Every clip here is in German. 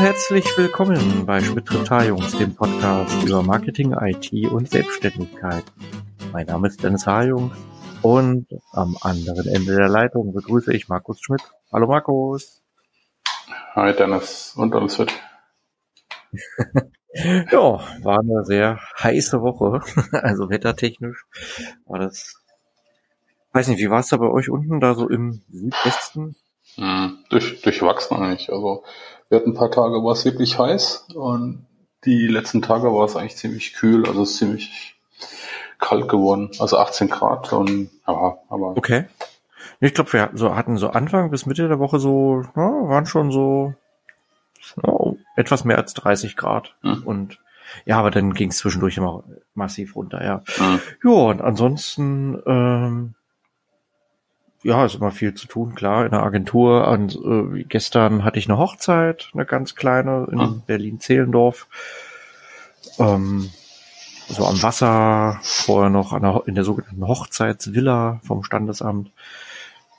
herzlich willkommen bei Schmidt-Jungs, dem Podcast über Marketing, IT und Selbstständigkeit. Mein Name ist Dennis Harjungs und am anderen Ende der Leitung begrüße ich Markus Schmidt. Hallo Markus. Hi Dennis und alles fit. ja, war eine sehr heiße Woche, also wettertechnisch war das. Weiß nicht, wie war es da bei euch unten, da so im Südwesten? Hm, durch, durchwachsen eigentlich. Also wir hatten ein paar Tage, war es wirklich heiß und die letzten Tage war es eigentlich ziemlich kühl, also es ist ziemlich kalt geworden, also 18 Grad und ja, aber. Okay. Ich glaube, wir hatten so, hatten so Anfang bis Mitte der Woche so, ja, waren schon so oh, etwas mehr als 30 Grad. Hm. Und ja, aber dann ging es zwischendurch immer massiv runter, ja. Hm. Ja, und ansonsten ähm, ja, ist immer viel zu tun, klar, in der Agentur. Und, äh, gestern hatte ich eine Hochzeit, eine ganz kleine, in hm. Berlin-Zehlendorf. Ähm, so am Wasser, vorher noch der, in der sogenannten Hochzeitsvilla vom Standesamt.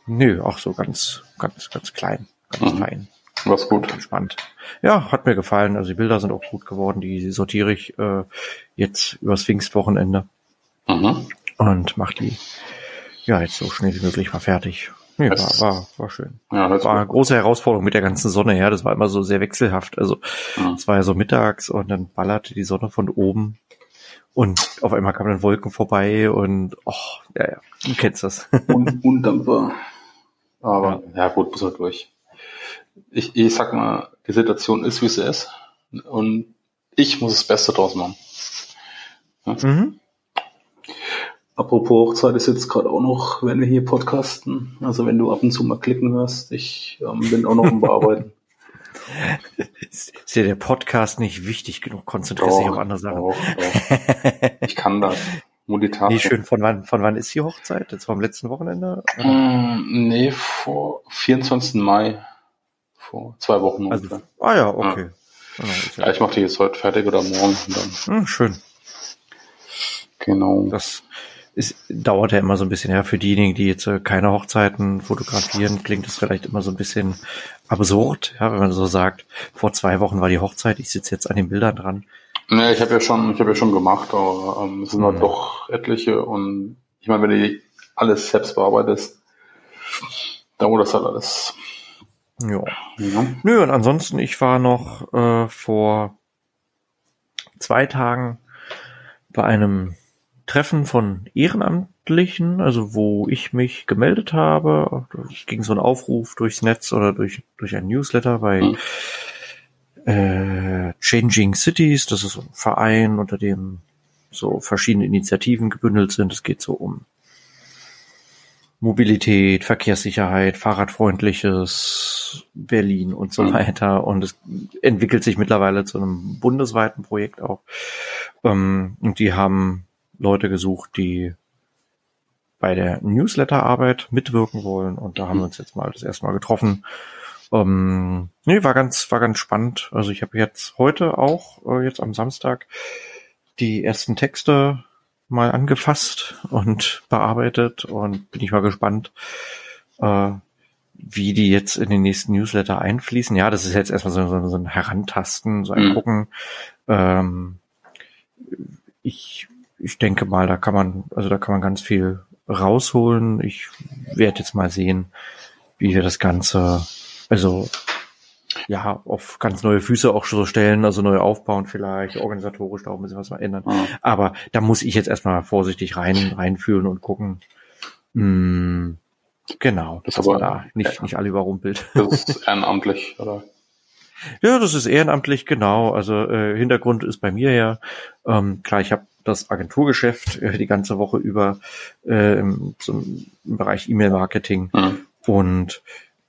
Nö, auch so ganz, ganz, ganz klein, ganz mhm. fein. Was gut. Entspannt. Ja, hat mir gefallen. Also die Bilder sind auch gut geworden. Die sortiere ich äh, jetzt übers Pfingstwochenende. Mhm. Und mach die ja, jetzt so schnell wie möglich mal fertig. Nee, war, war, war schön. Ja, war eine große Herausforderung mit der ganzen Sonne her. Das war immer so sehr wechselhaft. Also ja. es war ja so mittags und dann ballerte die Sonne von oben und auf einmal kamen dann Wolken vorbei und oh, ja, ja, du kennst das. Und undankbar. Aber ja, ja gut, muss halt durch. Ich, ich sag mal, die Situation ist, wie sie ist. Und ich muss das Beste draus machen. Ja? Mhm. Apropos Hochzeit ist jetzt gerade auch noch, wenn wir hier podcasten. Also wenn du ab und zu mal klicken hörst, ich ähm, bin auch noch am Bearbeiten. ist dir der Podcast nicht wichtig genug? Konzentriere dich auf andere Sachen. Doch, doch. Ich kann das. Multitasking. Nee, schön. Von wann, von wann ist die Hochzeit? Jetzt vom letzten Wochenende? Mm, nee, vor 24. Mai. Vor zwei Wochen also, ungefähr. Ah ja, okay. Ja. ja, ja ich mache die jetzt heute fertig oder morgen. Dann. Hm, schön. Genau. Das es dauert ja immer so ein bisschen, ja, für diejenigen, die jetzt äh, keine Hochzeiten fotografieren, klingt es vielleicht immer so ein bisschen absurd, ja, wenn man so sagt, vor zwei Wochen war die Hochzeit, ich sitze jetzt an den Bildern dran. Nee, ich habe ja schon, ich habe ja schon gemacht, aber ähm, es sind halt mhm. doch etliche und ich meine, wenn du alles selbst bearbeitest, dauert das halt alles. Ja. ja. Nö, und ansonsten, ich war noch äh, vor zwei Tagen bei einem Treffen von Ehrenamtlichen, also wo ich mich gemeldet habe. Ging so ein Aufruf durchs Netz oder durch, durch ein Newsletter bei mhm. äh, Changing Cities. Das ist ein Verein, unter dem so verschiedene Initiativen gebündelt sind. Es geht so um Mobilität, Verkehrssicherheit, Fahrradfreundliches Berlin und so mhm. weiter. Und es entwickelt sich mittlerweile zu einem bundesweiten Projekt auch. Ähm, und die haben Leute gesucht, die bei der Newsletter-Arbeit mitwirken wollen. Und da haben wir uns jetzt mal das erste Mal getroffen. Ähm, nee, war ganz, war ganz spannend. Also ich habe jetzt heute auch, äh, jetzt am Samstag, die ersten Texte mal angefasst und bearbeitet und bin ich mal gespannt, äh, wie die jetzt in den nächsten Newsletter einfließen. Ja, das ist jetzt erstmal so, so, so ein Herantasten, so ein mhm. Gucken. Ähm, ich ich denke mal, da kann man, also da kann man ganz viel rausholen. Ich werde jetzt mal sehen, wie wir das Ganze, also ja, auf ganz neue Füße auch so stellen, also neu aufbauen vielleicht, organisatorisch da auch ein bisschen was mal ändern. Ja. Aber da muss ich jetzt erstmal vorsichtig rein, reinfühlen und gucken. Hm, genau, das dass man da nicht, ja. nicht alle überrumpelt. Das ist ehrenamtlich, oder? Ja, das ist ehrenamtlich, genau. Also äh, Hintergrund ist bei mir ja, ähm, klar, ich habe das Agenturgeschäft äh, die ganze Woche über äh, im, zum, im Bereich E-Mail-Marketing. Mhm. Und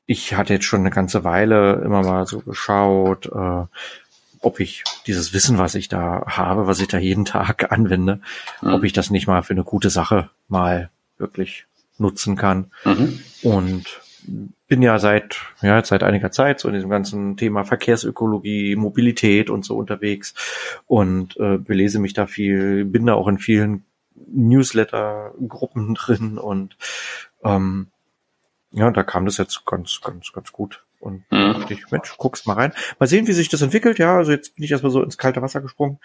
ich hatte jetzt schon eine ganze Weile immer mal so geschaut, äh, ob ich dieses Wissen, was ich da habe, was ich da jeden Tag anwende, mhm. ob ich das nicht mal für eine gute Sache mal wirklich nutzen kann. Mhm. Und bin ja seit, ja, seit einiger Zeit so in diesem ganzen Thema Verkehrsökologie, Mobilität und so unterwegs und äh, belese mich da viel, bin da auch in vielen Newsletter-Gruppen drin und ähm, ja, da kam das jetzt ganz, ganz, ganz gut. Und mhm. dachte ich, Mensch, guck's mal rein. Mal sehen, wie sich das entwickelt. Ja, also jetzt bin ich erstmal so ins kalte Wasser gesprungen.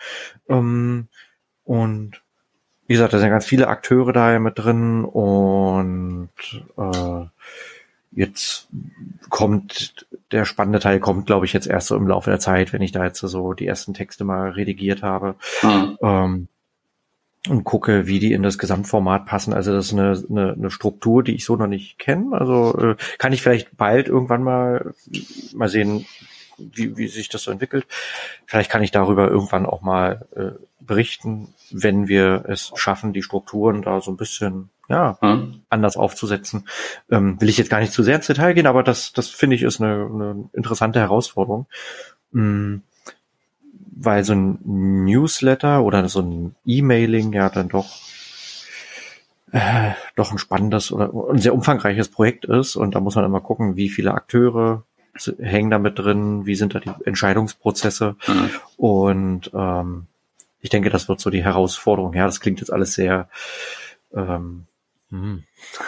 Ähm, und wie gesagt, da sind ganz viele Akteure da mit drin und äh, jetzt kommt der spannende Teil kommt, glaube ich, jetzt erst so im Laufe der Zeit, wenn ich da jetzt so die ersten Texte mal redigiert habe. Mhm. Ähm, und gucke, wie die in das Gesamtformat passen. Also das ist eine, eine, eine Struktur, die ich so noch nicht kenne. Also äh, kann ich vielleicht bald irgendwann mal mal sehen, wie, wie sich das so entwickelt. Vielleicht kann ich darüber irgendwann auch mal äh, berichten, wenn wir es schaffen, die Strukturen da so ein bisschen ja hm. anders aufzusetzen. Ähm, will ich jetzt gar nicht zu sehr ins Detail gehen, aber das das finde ich ist eine, eine interessante Herausforderung. Mhm weil so ein Newsletter oder so ein E-Mailing ja dann doch äh, doch ein spannendes oder ein sehr umfangreiches Projekt ist und da muss man immer gucken, wie viele Akteure hängen da mit drin, wie sind da die Entscheidungsprozesse mhm. und ähm, ich denke, das wird so die Herausforderung. Ja, das klingt jetzt alles sehr ähm, hm.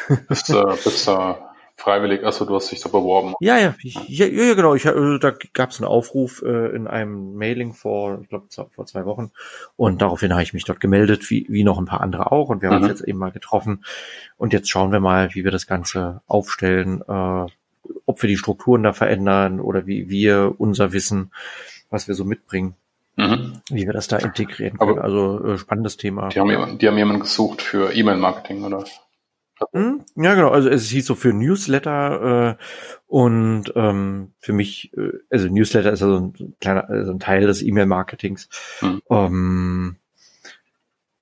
bist, du, bist du freiwillig, achso, du hast dich da beworben. Ja, ja, ja, ja, genau. Ich, äh, da gab es einen Aufruf äh, in einem Mailing vor, ich glaube, vor zwei Wochen. Und daraufhin habe ich mich dort gemeldet, wie, wie noch ein paar andere auch. Und wir haben mhm. uns jetzt eben mal getroffen. Und jetzt schauen wir mal, wie wir das Ganze aufstellen, äh, ob wir die Strukturen da verändern oder wie wir unser Wissen, was wir so mitbringen, mhm. wie wir das da integrieren können. Aber also äh, spannendes Thema. Die haben, jemanden, die haben jemanden gesucht für E-Mail-Marketing, oder? Hm? Ja, genau. Also es hieß so für Newsletter äh, und ähm, für mich, äh, also Newsletter ist also ein kleiner, also ein Teil des E-Mail-Marketings. Mhm. Ähm,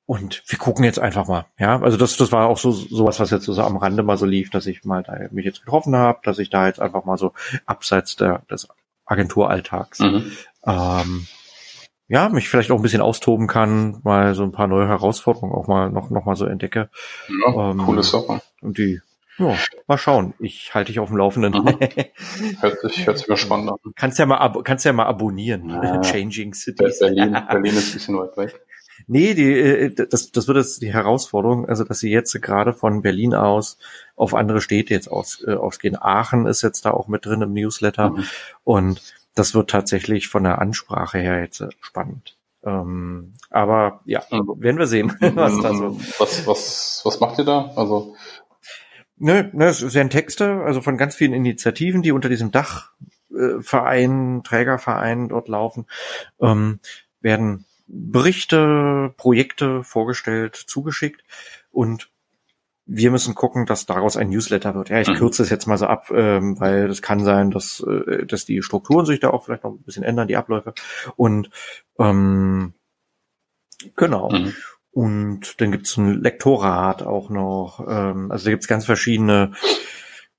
und wir gucken jetzt einfach mal. Ja, also das, das war auch so sowas, was jetzt so am Rande mal so lief, dass ich mal da mich jetzt getroffen habe, dass ich da jetzt einfach mal so abseits der, des Agenturalltags mhm. ähm, ja, mich vielleicht auch ein bisschen austoben kann, mal so ein paar neue Herausforderungen auch mal noch, noch mal so entdecke. Ja, ähm, coole Sache. Und die, ja, mal schauen. Ich halte dich auf dem Laufenden. Hört sich, hört sich mal spannend an. Kannst ja mal, kannst ja mal abonnieren. Ja. Changing Cities. Berlin, Berlin ist ein bisschen weit weg. Nee, die, äh, das, das wird jetzt die Herausforderung, also dass sie jetzt gerade von Berlin aus auf andere Städte jetzt aus, äh, ausgehen. Aachen ist jetzt da auch mit drin im Newsletter mhm. und das wird tatsächlich von der Ansprache her jetzt äh, spannend. Ähm, aber ja, also, werden wir sehen, was da so. Was, was, was macht ihr da? Also Nö, ne, es sind Texte, also von ganz vielen Initiativen, die unter diesem Dachverein, äh, Trägerverein dort laufen, ähm, werden Berichte, Projekte vorgestellt, zugeschickt und wir müssen gucken, dass daraus ein Newsletter wird. Ja, ich mhm. kürze es jetzt mal so ab, ähm, weil es kann sein, dass, äh, dass die Strukturen sich da auch vielleicht noch ein bisschen ändern, die Abläufe. Und ähm, genau. Mhm. Und dann gibt's ein Lektorat auch noch. Ähm, also da gibt's ganz verschiedene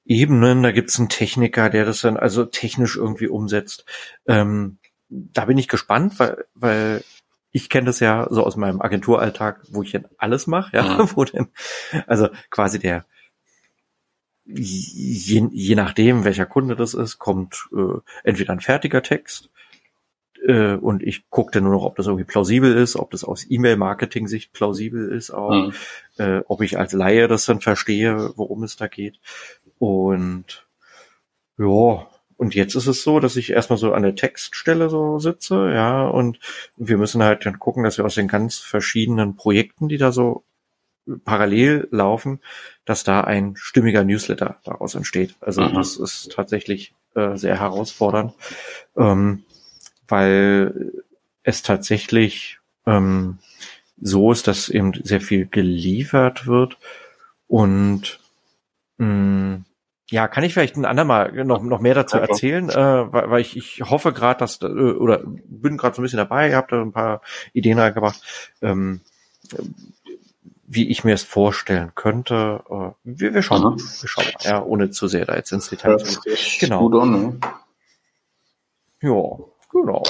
Ebenen. Da gibt's einen Techniker, der das dann also technisch irgendwie umsetzt. Ähm, da bin ich gespannt, weil, weil ich kenne das ja so aus meinem Agenturalltag, wo ich dann alles mache, ja, mhm. wo denn, also quasi der, je, je nachdem, welcher Kunde das ist, kommt äh, entweder ein fertiger Text äh, und ich gucke dann nur noch, ob das irgendwie plausibel ist, ob das aus E-Mail-Marketing-Sicht plausibel ist, auch, mhm. äh, ob ich als Laie das dann verstehe, worum es da geht. Und ja, und jetzt ist es so, dass ich erstmal so an der Textstelle so sitze, ja, und wir müssen halt dann gucken, dass wir aus den ganz verschiedenen Projekten, die da so parallel laufen, dass da ein stimmiger Newsletter daraus entsteht. Also mhm. das ist tatsächlich äh, sehr herausfordernd, ähm, weil es tatsächlich ähm, so ist, dass eben sehr viel geliefert wird und mh, mm, ja, kann ich vielleicht ein andermal noch, noch mehr dazu erzählen, äh, weil, weil ich, ich hoffe gerade, dass, äh, oder bin gerade so ein bisschen dabei, habt da ein paar Ideen reingebracht, ähm, wie ich mir es vorstellen könnte. Äh, wir, wir schauen, mhm. wir schauen mal, ja, ohne zu sehr da jetzt ins Detail zu gehen. Genau. Gut an, ne? Ja, genau.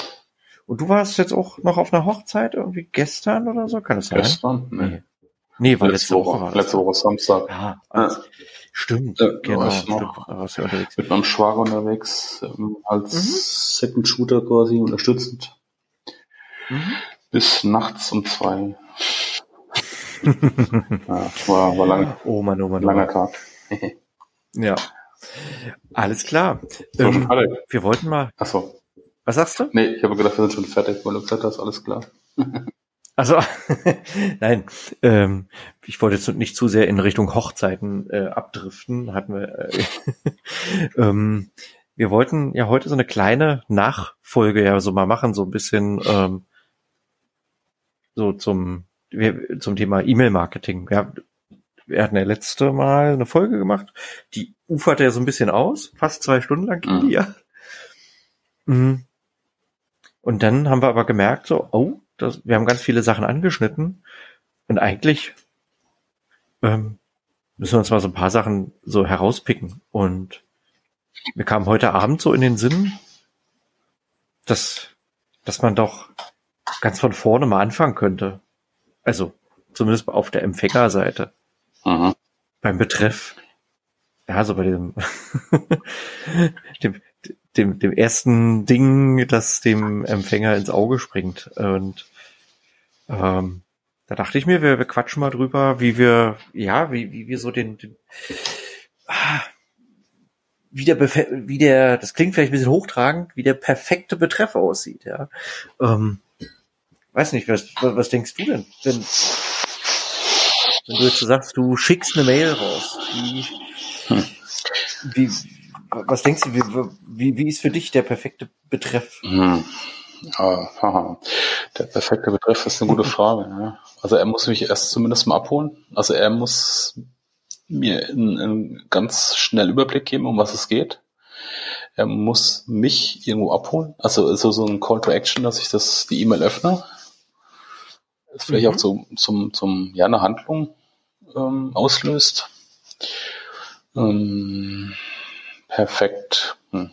Und du warst jetzt auch noch auf einer Hochzeit irgendwie gestern oder so? Kann es sein? Gestern? Nee. Nee, war letzte, letzte Woche. Woche letzte Woche Samstag. Ah, also, ja. Stimmt, ja, genau. War stimmt, unterwegs. Mit meinem Schwager unterwegs, ähm, als mhm. Second Shooter quasi unterstützend. Mhm. Bis nachts um zwei. ja, war, war lang, oh Mann, oh Mann, langer Tag. ja, Alles klar. So, Ähm, wir wollten mal. Achso. Was sagst du? Nee, ich habe gedacht, wir sind schon fertig, weil du gesagt hast, alles klar. Also nein, ähm, ich wollte jetzt nicht zu sehr in Richtung Hochzeiten äh, abdriften. Hatten wir. Äh, ähm, wir wollten ja heute so eine kleine Nachfolge ja so mal machen, so ein bisschen ähm, so zum wir, zum Thema E-Mail-Marketing. Ja, wir hatten ja letzte Mal eine Folge gemacht, die uferte ja so ein bisschen aus, fast zwei Stunden lang ging die ja. Mhm. Und dann haben wir aber gemerkt, so, oh, das, wir haben ganz viele Sachen angeschnitten und eigentlich ähm, müssen wir uns mal so ein paar Sachen so herauspicken. Und mir kam heute Abend so in den Sinn, dass, dass man doch ganz von vorne mal anfangen könnte. Also zumindest auf der Empfängerseite Mhm. beim Betreff. Ja, so bei dem, dem, dem, dem ersten Ding, das dem Empfänger ins Auge springt. Und ähm, da dachte ich mir, wir, wir quatschen mal drüber, wie wir, ja, wie, wie wir so den, den ah, wie der, wie der, das klingt vielleicht ein bisschen hochtragend, wie der perfekte Betreff aussieht, ja. Ähm, weiß nicht, was, was, denkst du denn? Wenn, wenn du jetzt so sagst, du schickst eine Mail raus, wie, Hm. wie, was denkst du, wie, wie, wie ist für dich der perfekte Betreff? Mhm. Ah, haha. Der perfekte Begriff ist eine gute Frage. Ja. Also er muss mich erst zumindest mal abholen. Also er muss mir einen, einen ganz schnell Überblick geben, um was es geht. Er muss mich irgendwo abholen. Also so, so ein Call to Action, dass ich das die E-Mail öffne. Das vielleicht Mhm. auch zum, zum, zum ja, eine Handlung ähm, auslöst. Ähm, perfekt. Hm.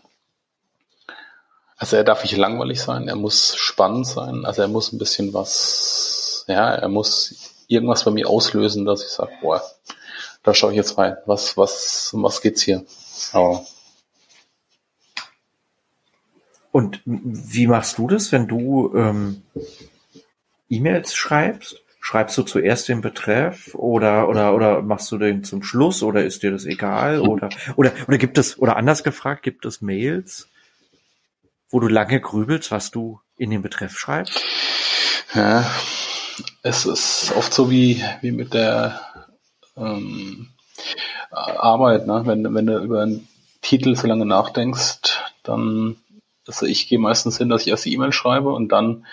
Also er darf nicht langweilig sein, er muss spannend sein, also er muss ein bisschen was, ja, er muss irgendwas bei mir auslösen, dass ich sage, boah, da schaue ich jetzt rein. Was, was, um was geht's hier? Aber Und wie machst du das, wenn du ähm, E-Mails schreibst? Schreibst du zuerst den Betreff oder oder oder machst du den zum Schluss oder ist dir das egal oder oder oder gibt es oder anders gefragt gibt es Mails, wo du lange grübelst, was du in den Betreff schreibst? ja, es ist oft so wie, wie mit der ähm, Arbeit, ne? wenn, wenn du über einen Titel so lange nachdenkst, dann, also ich gehe meistens hin, dass ich erst die E-Mail schreibe und dann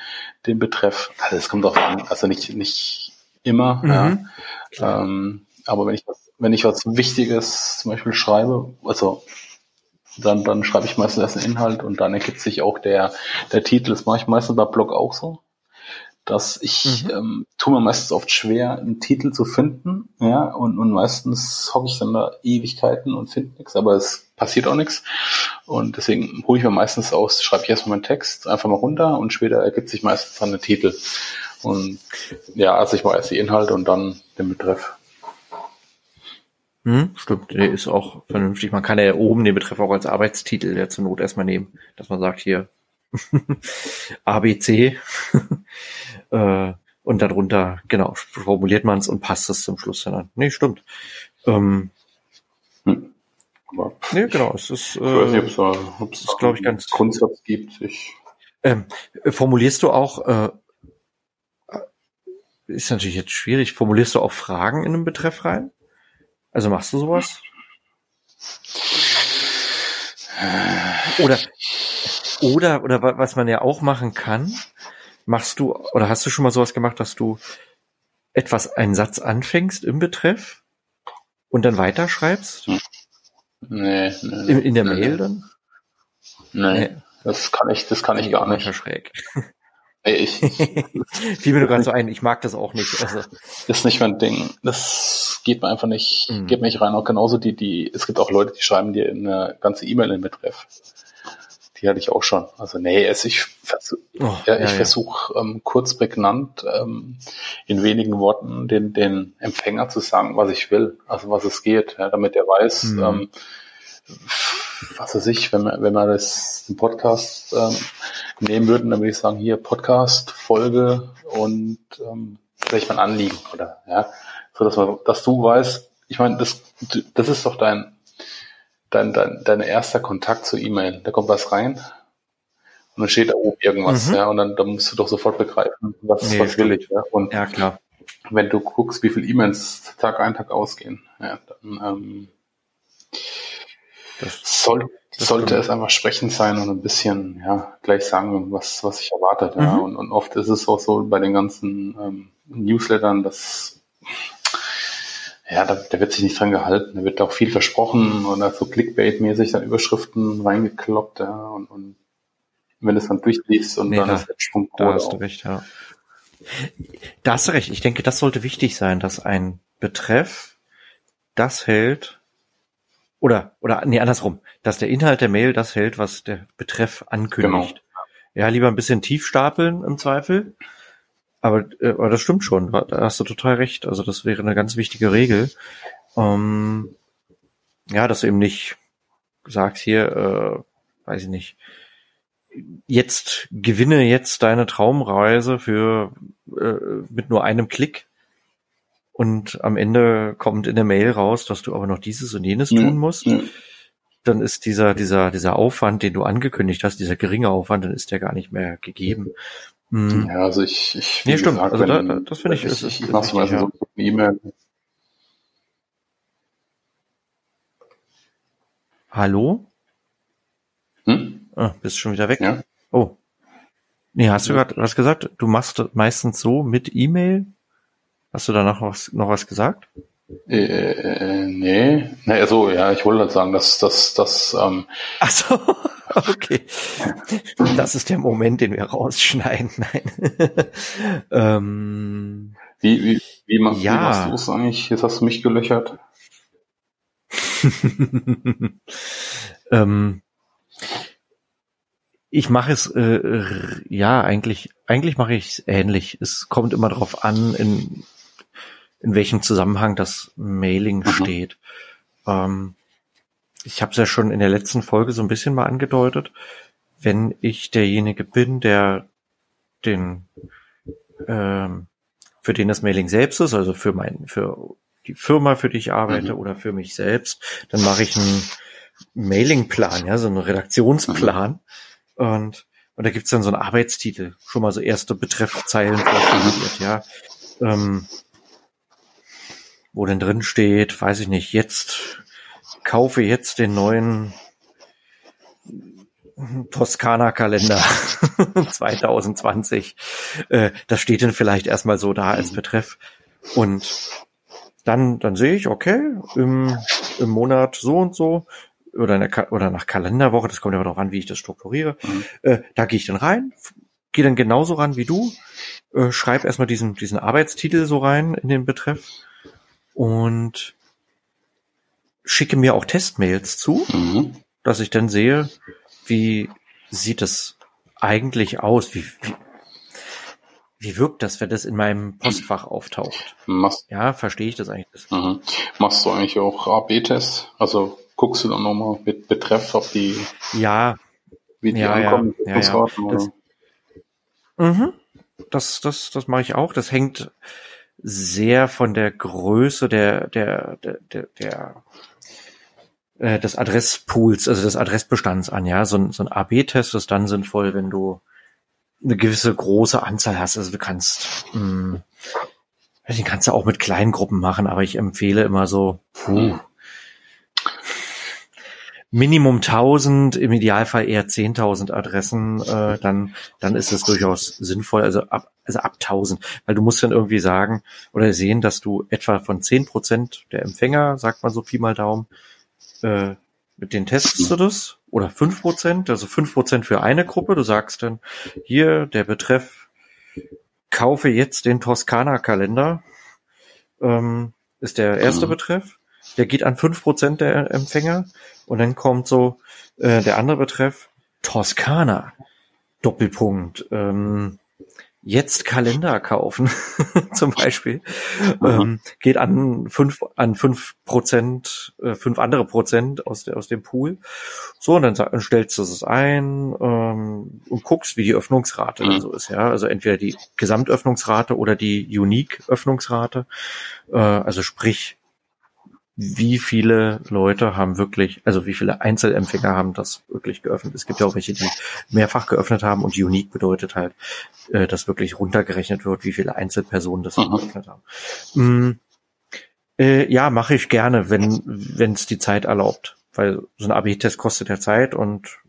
den Betreff. Also es kommt drauf an, also nicht, nicht immer, Mhm. ja. Ähm, aber wenn ich was, wenn ich was Wichtiges zum Beispiel schreibe, also dann, dann schreibe ich meistens erst den Inhalt und dann ergibt sich auch der, der Titel. Das mache ich meistens bei Blog auch so. Dass ich Mhm. ähm, tue mir meistens oft schwer, einen Titel zu finden, ja, und, und meistens hocke ich dann da Ewigkeiten und finde nichts, aber es passiert auch nichts. Und deswegen hole ich mir meistens aus, schreibe ich erstmal meinen Text einfach mal runter und später ergibt sich meistens dann der Titel. Und ja, also ich mache erst die Inhalte und dann den Betreff. Hm, stimmt, der ist auch vernünftig. Man kann ja oben den Betreff auch als Arbeitstitel der zur Not erstmal nehmen, dass man sagt hier ABC äh, und darunter, genau, formuliert man es und passt es zum Schluss dann an. Nee, stimmt. Ähm, Hm. Aber nee, genau, es ist, Ich weiß nicht, äh, ob es da ob es ist, glaub ich, ganz- Grundsatz gibt. Ich, ähm, formulierst du auch, äh, ist natürlich jetzt schwierig, formulierst du auch Fragen in einen Betreff rein? Also machst du sowas? Oder, oder, oder wa- was man ja auch machen kann, machst du, oder hast du schon mal sowas gemacht, dass du etwas, einen Satz anfängst im Betreff und dann weiterschreibst? nee, nee, In, in der nee, Mail dann? Nee, Nee. das kann ich, das kann ich gar nicht. Schräg. Nee, ich, Fiel mir nur gerade so ein, ich mag das auch nicht. Also, ist nicht mein Ding. Das geht mir einfach nicht, Mhm. geht mir nicht rein. Auch genauso die, die, es gibt auch Leute, die schreiben dir eine ganze E-Mail in Betreff. Die hatte ich auch schon. Also nee, es, ich versuch, oh, ja, ich versuche ähm, kurz prägnant ähm, in wenigen Worten den, den Empfänger zu sagen, was ich will, also was es geht, ja, damit er weiß, Mhm. ähm, was weiß ich, wenn wir, wenn wir das den Podcast ähm, nehmen würden, dann würde ich sagen, hier Podcast, Folge und ähm, vielleicht mein Anliegen oder ja, so dass man, dass du weißt, ich meine, das, das ist doch dein dein, dein, dein erster Kontakt zur E-Mail. Da kommt was rein und dann steht da oben irgendwas, mhm. ja, und dann, dann musst du doch sofort begreifen, was, nee, was will ich, ja. Und ja, klar. wenn du guckst, wie viele E-Mails Tag ein, Tag ausgehen, ja, dann ähm, das, soll, das sollte es einfach sprechend sein und ein bisschen, ja, gleich sagen, was, was sich erwartet, mhm. ja. Und, und oft ist es auch so bei den ganzen ähm, Newslettern, dass ja, da, da wird sich nicht dran gehalten. Da wird auch viel versprochen oder so Clickbait-mäßig dann Überschriften reingekloppt, ja, und, und wenn du es dann durchliest und nee, dann da, ist der Sprung Da hast du recht, ja. Da hast du recht. Ich denke, das sollte wichtig sein, dass ein Betreff das hält, oder, oder, nee, andersrum, dass der Inhalt der Mail das hält, was der Betreff ankündigt. Genau. Ja, lieber ein bisschen tief stapeln im Zweifel. Aber, äh, aber das stimmt schon. Da hast du total recht. Also das wäre eine ganz wichtige Regel. Ähm, ja, dass du eben nicht sagst hier, äh, weiß ich nicht, jetzt gewinne jetzt deine Traumreise für äh, mit nur einem Klick und am Ende kommt in der Mail raus, dass du aber noch dieses und jenes tun musst, ja. dann ist dieser dieser dieser Aufwand, den du angekündigt hast, dieser geringe Aufwand, dann ist der gar nicht mehr gegeben. Hm. Ja, also ich ich nee, stimmt. Gesagt, also wenn, da, das finde ich, ich, ist, ich, ich mach's mal so eine E-Mail. Hallo? Hm? Ah, bist schon wieder weg? Ja. Oh. Nee, hast du gerade was gesagt? Du machst meistens so mit E-Mail? Hast du da noch was, noch was gesagt? Äh, äh, nee. Nee, also ja, ich wollte halt sagen, dass dass dass ähm Ach so, okay. Das ist der Moment, den wir rausschneiden. Nein. ähm, wie, wie, wie, man, ja. wie machst du es eigentlich? Jetzt hast du mich gelöchert. ähm, ich mache es äh, ja eigentlich eigentlich mache ich es ähnlich. Es kommt immer darauf an, in in welchem Zusammenhang das Mailing mhm. steht. Ähm, ich habe es ja schon in der letzten Folge so ein bisschen mal angedeutet. Wenn ich derjenige bin, der den ähm, für den das Mailing selbst ist, also für mein für die Firma, für die ich arbeite mhm. oder für mich selbst, dann mache ich einen Mailingplan, ja, so einen Redaktionsplan. Mhm und, und da gibt's dann so einen Arbeitstitel, schon mal so erste Betreffzeilen vorformuliert, ja. Ähm, wo denn drin steht, weiß ich nicht, jetzt kaufe jetzt den neuen Toskana-Kalender 2020. Äh, das steht dann vielleicht erstmal so da als Betreff. Und dann, dann sehe ich, okay, im, im Monat so und so oder, der, oder nach Kalenderwoche, das kommt ja darauf an, wie ich das strukturiere. Mhm. Äh, da gehe ich dann rein, gehe dann genauso ran wie du, äh, schreibe erstmal diesen, diesen Arbeitstitel so rein in den Betreff und schicke mir auch Testmails zu, mhm. dass ich dann sehe, wie sieht das eigentlich aus, wie, wie, wie wirkt das, wenn das in meinem Postfach auftaucht? Machst, ja, verstehe ich das eigentlich. Mhm. Machst du eigentlich auch AB-Tests? Also guckst du dann nochmal mit Betreff, ob die, ja, wie die ja, ankommen, ja, ja, ja. Das, mhm. das, das, das mache ich auch. Das hängt sehr von der Größe der, der, der, der, der äh, des Adresspools, also des Adressbestands an, ja. So ein, so ein AB-Test ist dann sinnvoll, wenn du eine gewisse große Anzahl hast. Also du kannst, mh, hm, den kannst du auch mit kleinen Gruppen machen, aber ich empfehle immer so, puh, Minimum 1000, im Idealfall eher 10.000 Adressen, äh, dann, dann ist es durchaus sinnvoll, also ab, also ab 1000, weil du musst dann irgendwie sagen oder sehen, dass du etwa von 10 Prozent der Empfänger, sagt man so Pi mal Daumen, äh, mit denen testest du das? Oder 5 Prozent, also 5 Prozent für eine Gruppe, du sagst dann, hier der Betreff, kaufe jetzt den Toskana-Kalender, ähm, ist der erste mhm. Betreff, der geht an 5 Prozent der Empfänger und dann kommt so äh, der andere Betreff, Toskana, Doppelpunkt, ähm, jetzt Kalender kaufen, zum Beispiel, mhm. ähm, geht an fünf, an fünf Prozent, äh, fünf andere Prozent aus, der, aus dem Pool. So, und dann, dann stellst du es ein ähm, und guckst, wie die Öffnungsrate mhm. so ist. Ja, also entweder die Gesamtöffnungsrate oder die Unique-Öffnungsrate. Äh, also sprich, wie viele Leute haben wirklich, also wie viele Einzelempfänger haben das wirklich geöffnet. Es gibt ja auch welche, die mehrfach geöffnet haben und unique bedeutet halt, äh, dass wirklich runtergerechnet wird, wie viele Einzelpersonen das mhm. geöffnet haben. Mm, äh, ja, mache ich gerne, wenn wenn es die Zeit erlaubt, weil so ein AB-Test kostet ja Zeit und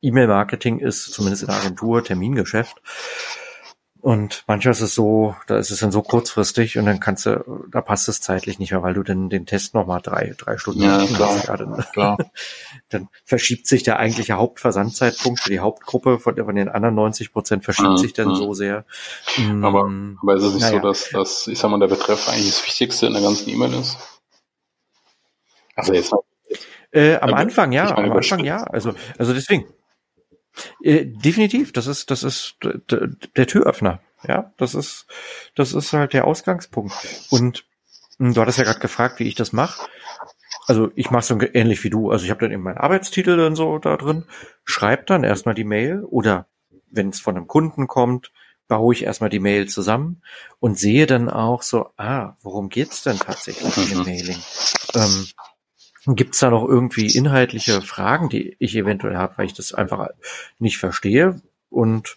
E-Mail-Marketing ist zumindest in der Agentur Termingeschäft. Und manchmal ist es so, da ist es dann so kurzfristig und dann kannst du, da passt es zeitlich nicht mehr, weil du dann den Test nochmal drei, drei Stunden ja, klar, ja, dann, klar. dann verschiebt sich der eigentliche Hauptversandzeitpunkt für die Hauptgruppe von, von den anderen 90 Prozent verschiebt mhm. sich dann mhm. so sehr. Aber, mm, aber ist es nicht naja. so, dass, dass, ich sag mal, der Betreff eigentlich das Wichtigste in der ganzen E-Mail ist? Also jetzt äh, am Anfang ja, am Anfang ja. Also, also deswegen. Äh, definitiv, das ist, das ist der Türöffner. Ja, das ist, das ist halt der Ausgangspunkt. Und hm, du hattest ja gerade gefragt, wie ich das mache. Also ich mache so ähnlich wie du. Also ich habe dann eben meinen Arbeitstitel dann so da drin, schreibe dann erstmal die Mail oder wenn es von einem Kunden kommt, baue ich erstmal die Mail zusammen und sehe dann auch so, ah, worum geht's denn tatsächlich mhm. Mailing? Ähm, Gibt es da noch irgendwie inhaltliche Fragen, die ich eventuell habe, weil ich das einfach nicht verstehe? Und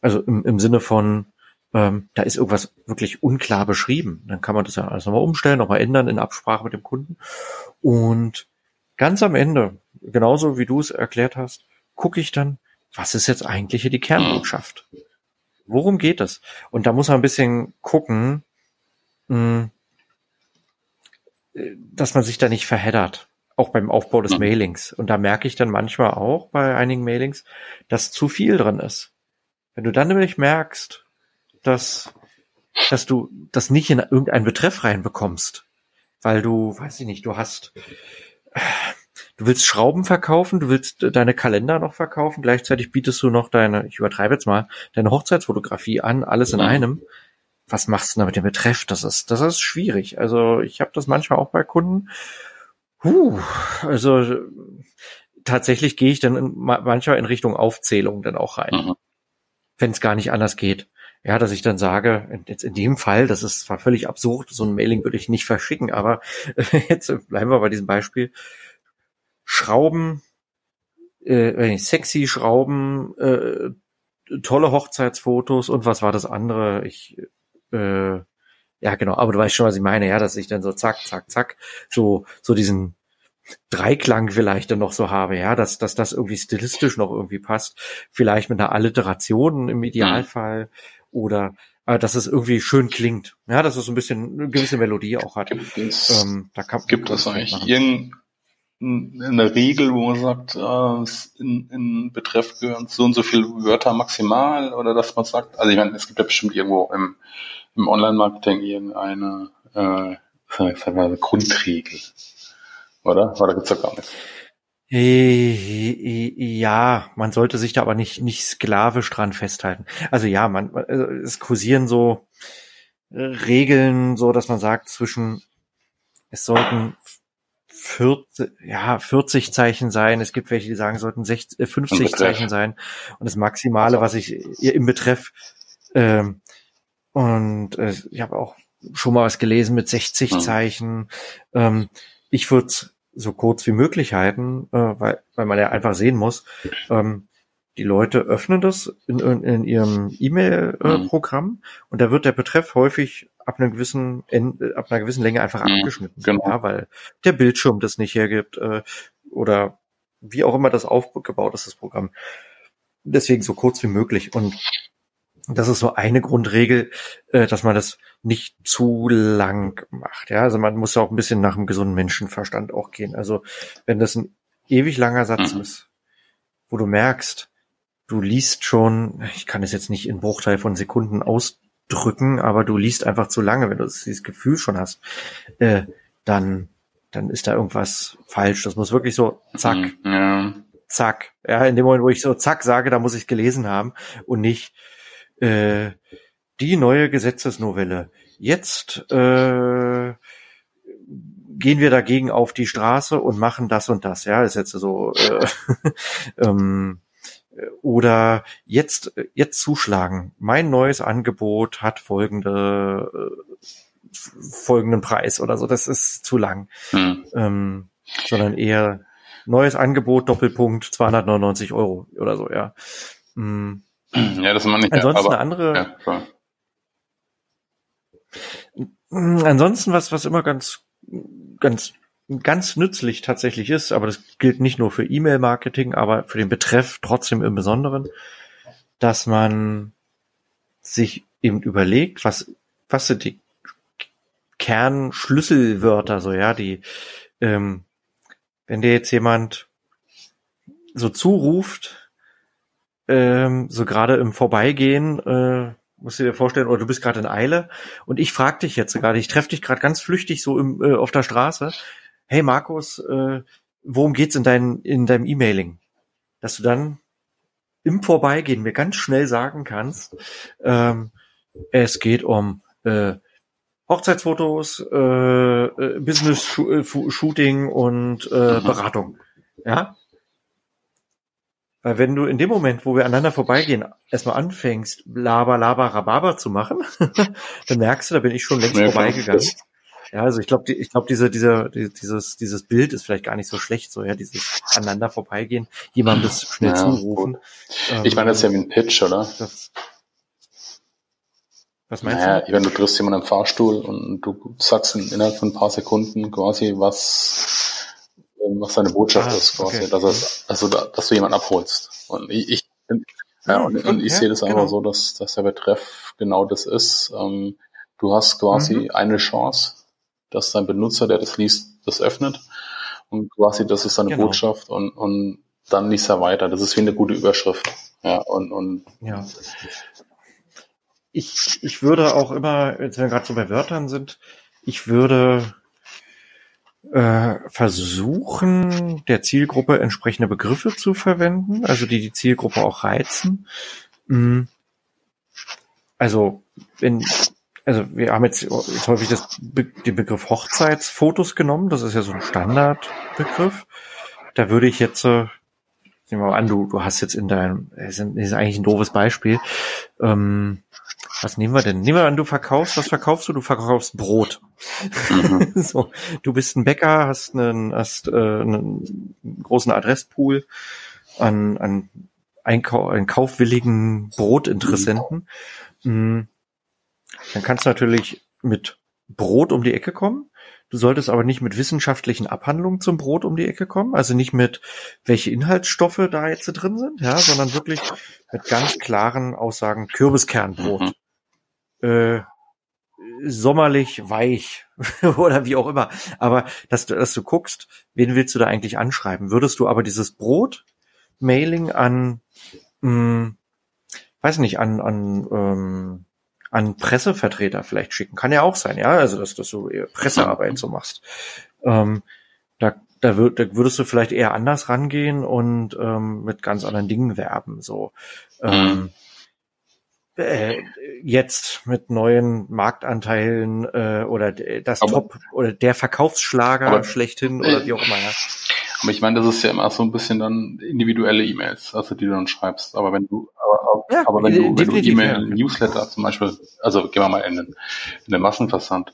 also im, im Sinne von, ähm, da ist irgendwas wirklich unklar beschrieben. Dann kann man das ja alles nochmal umstellen, nochmal ändern in Absprache mit dem Kunden. Und ganz am Ende, genauso wie du es erklärt hast, gucke ich dann, was ist jetzt eigentlich hier die Kernbotschaft? Worum geht es? Und da muss man ein bisschen gucken, mh, hm, dass man sich da nicht verheddert. Auch beim Aufbau des Mailings. Und da merke ich dann manchmal auch bei einigen Mailings, dass zu viel drin ist. Wenn du dann nämlich merkst, dass, dass du das nicht in irgendeinen Betreff reinbekommst, weil du, weiß ich nicht, du hast, du willst Schrauben verkaufen, du willst deine Kalender noch verkaufen, gleichzeitig bietest du noch deine, ich übertreibe jetzt mal, deine Hochzeitsfotografie an, alles in einem was machst du da mit dem Betreff? Das ist, das ist schwierig. Also ich habe das manchmal auch bei Kunden. Huh, also tatsächlich gehe ich dann in, manchmal in Richtung Aufzählung dann auch rein, mhm. wenn es gar nicht anders geht. Ja, dass ich dann sage, jetzt in dem Fall, das ist zwar völlig absurd, so ein Mailing würde ich nicht verschicken, aber jetzt bleiben wir bei diesem Beispiel. Schrauben, äh, sexy Schrauben, äh, tolle Hochzeitsfotos und was war das andere? Ich äh, ja genau, aber du weißt schon, was ich meine, ja, dass ich dann so zack, zack, zack, so, so diesen Dreiklang vielleicht dann noch so habe, ja, dass, dass das irgendwie stilistisch noch irgendwie passt, vielleicht mit einer Alliteration im Idealfall mhm. oder äh, dass es irgendwie schön klingt, ja, dass es so ein bisschen eine gewisse Melodie auch hat. Gibt es, ähm, da kann, gibt es eigentlich irgendeine Regel, wo man sagt, äh, in, in Betreff gehören so und so viele Wörter maximal oder dass man sagt, also ich meine, es gibt ja bestimmt irgendwo im im Online-Marketing irgendeine äh, eine Grundregel, oder? Oder gibt's da gar nicht? Äh, ja, man sollte sich da aber nicht, nicht sklavisch dran festhalten. Also ja, man, also es kursieren so Regeln, so dass man sagt, zwischen, es sollten 40, ja, 40 Zeichen sein. Es gibt welche, die sagen, es sollten 60, 50 äh, Zeichen sein. Und das Maximale, was ich im Betreff ähm, und äh, ich habe auch schon mal was gelesen mit 60 mhm. Zeichen. Ähm, ich würde so kurz wie möglich halten, äh, weil, weil man ja einfach sehen muss, ähm, die Leute öffnen das in, in, in ihrem E-Mail-Programm äh, und da wird der Betreff häufig ab einer gewissen ab einer gewissen Länge einfach mhm, abgeschnitten, genau. ja, weil der Bildschirm das nicht hergibt äh, oder wie auch immer das aufgebaut ist, das Programm. Deswegen so kurz wie möglich und das ist so eine Grundregel, äh, dass man das nicht zu lang macht. Ja, also man muss auch ein bisschen nach dem gesunden Menschenverstand auch gehen. Also wenn das ein ewig langer Satz mhm. ist, wo du merkst, du liest schon, ich kann es jetzt nicht in Bruchteil von Sekunden ausdrücken, aber du liest einfach zu lange, wenn du dieses Gefühl schon hast, äh, dann, dann ist da irgendwas falsch. Das muss wirklich so zack, mhm, ja. zack. Ja, in dem Moment, wo ich so zack sage, da muss ich gelesen haben und nicht, äh, die neue Gesetzesnovelle. Jetzt äh, gehen wir dagegen auf die Straße und machen das und das. Ja, ist jetzt so. Äh, ähm, oder jetzt jetzt zuschlagen. Mein neues Angebot hat folgende äh, folgenden Preis oder so. Das ist zu lang. Hm. Ähm, sondern eher neues Angebot, Doppelpunkt, 299 Euro oder so, ja. Hm. Ja, das man nicht. Ansonsten aber, eine andere. Ja, Ansonsten was, was immer ganz, ganz, ganz nützlich tatsächlich ist, aber das gilt nicht nur für E-Mail-Marketing, aber für den Betreff trotzdem im Besonderen, dass man sich eben überlegt, was, was sind die Kernschlüsselwörter, so, ja, die, ähm, wenn dir jetzt jemand so zuruft, ähm, so gerade im Vorbeigehen, äh, musst du dir vorstellen, oder du bist gerade in Eile und ich frag dich jetzt gerade, ich treffe dich gerade ganz flüchtig so im, äh, auf der Straße. Hey Markus, äh, worum geht's in, dein, in deinem E-Mailing? Dass du dann im Vorbeigehen mir ganz schnell sagen kannst, ähm, es geht um äh, Hochzeitsfotos, äh, äh Business-Shooting und äh, Beratung. Ja, weil wenn du in dem Moment, wo wir aneinander vorbeigehen, erstmal anfängst, laber, laber, rababer zu machen, dann merkst du, da bin ich schon längst vorbeigegangen. Ja, also ich glaube, ich glaube, diese, dieser, dieses, dieses Bild ist vielleicht gar nicht so schlecht, so ja, dieses aneinander vorbeigehen, jemandem das schnell ja, zurufen. ich meine, das ist ja wie ein Pitch, oder? Das, was meinst naja, du? Wenn du triffst jemanden im Fahrstuhl und du sagst innerhalb von ein paar Sekunden quasi, was was seine Botschaft ah, ist, quasi, okay. dass, es, also, dass du jemanden abholst. Und ich, ich ja, und, und ich ja, sehe das einfach genau. so, dass, dass der Betreff genau das ist. Ähm, du hast quasi mhm. eine Chance, dass dein Benutzer, der das liest, das öffnet. Und quasi, das ist seine genau. Botschaft und, und dann liest er weiter. Das ist wie eine gute Überschrift. Ja, und, und ja. Ich, ich würde auch immer, wenn wir gerade so bei Wörtern sind, ich würde versuchen, der Zielgruppe entsprechende Begriffe zu verwenden, also die die Zielgruppe auch reizen. Mhm. Also wenn also wir haben jetzt, jetzt häufig das, den Begriff Hochzeitsfotos genommen, das ist ja so ein Standardbegriff. Da würde ich jetzt, äh, nehmen wir mal an, du, du hast jetzt in deinem, das ist eigentlich ein doofes Beispiel, ähm, was nehmen wir denn? Nehmen wir an, du verkaufst, was verkaufst du? Du verkaufst Brot. Mhm. so, du bist ein Bäcker, hast einen, hast, äh, einen großen Adresspool an, an Einkau einen kaufwilligen Brotinteressenten. Mhm. Dann kannst du natürlich mit Brot um die Ecke kommen. Du solltest aber nicht mit wissenschaftlichen Abhandlungen zum Brot um die Ecke kommen, also nicht mit welche Inhaltsstoffe da jetzt drin sind, ja, sondern wirklich mit ganz klaren Aussagen Kürbiskernbrot. Mhm äh, sommerlich weich oder wie auch immer. Aber dass du, dass du guckst, wen willst du da eigentlich anschreiben? Würdest du aber dieses Brot-Mailing an, mh, hm, weiß nicht, an, an, ähm, an Pressevertreter vielleicht schicken? Kann ja auch sein, ja. Also dass, dass du Pressearbeit so machst. Ähm, da, da, würd, da würdest du vielleicht eher anders rangehen und ähm, mit ganz anderen Dingen werben. So. Ähm, mhm äh, jetzt mit neuen Marktanteilen äh, oder das aber, Top oder der Verkaufsschlager aber, schlechthin oder wie auch immer. Ja. Aber ich meine, das ist ja immer so ein bisschen dann individuelle E-Mails, also die du dann schreibst. Aber wenn du, aber, ja, aber wenn du, wenn du E-Mail, Newsletter zum Beispiel, also gehen wir mal in den, in den Massenversand,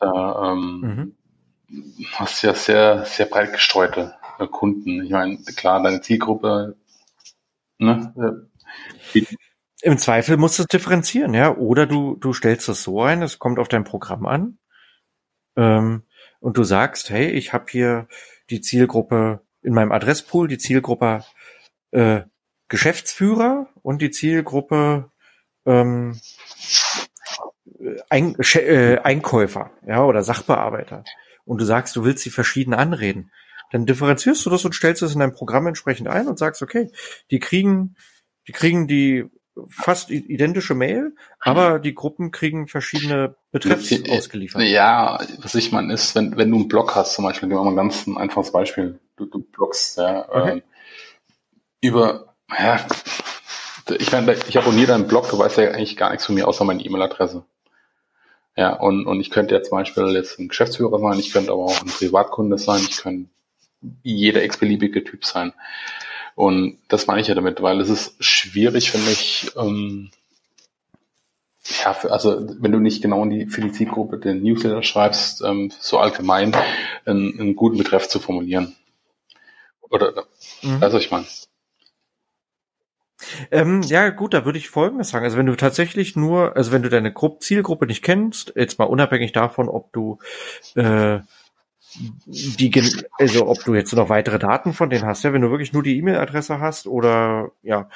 da ähm, mhm. hast du ja sehr, sehr breit gestreute äh, Kunden. Ich meine, klar, deine Zielgruppe, ne, äh, im Zweifel musst du es differenzieren, ja. Oder du, du stellst es so ein, es kommt auf dein Programm an. Ähm, und du sagst, hey, ich habe hier die Zielgruppe in meinem Adresspool, die Zielgruppe äh, Geschäftsführer und die Zielgruppe ähm, Ein äh, Einkäufer, ja, oder Sachbearbeiter. Und du sagst, du willst sie verschieden anreden. Dann differenzierst du das und stellst es in dein Programm entsprechend ein und sagst, okay, die kriegen, die kriegen die fast identische Mail, aber die Gruppen kriegen verschiedene Betreffs ausgeliefert. Ja, was ich meine ist, wenn, wenn du einen Blog hast, zum Beispiel, gehen wir mal ein ganz ein einfaches Beispiel. Du, du bloggst ja, okay. äh, über, ja, ich meine, ich abonniere deinen Blog, du weißt ja eigentlich gar nichts von mir, außer meine E-Mail-Adresse. Ja, und, und ich könnte ja zum Beispiel jetzt ein Geschäftsführer sein, ich könnte aber auch ein Privatkunde sein, ich könnte jeder x-beliebige Typ sein. Und das meine ich ja damit, weil es ist schwierig für mich, ähm, ja, für, also wenn du nicht genau in die, für die Zielgruppe den Newsletter schreibst, ähm, so allgemein einen, einen guten Betreff zu formulieren. Oder, mhm. also ich meine. Ähm, ja, gut, da würde ich Folgendes sagen. Also wenn du tatsächlich nur, also wenn du deine Gru Zielgruppe nicht kennst, jetzt mal unabhängig davon, ob du äh, die, also ob du jetzt noch weitere Daten von denen hast, ja, wenn du wirklich nur die E-Mail-Adresse hast oder ja,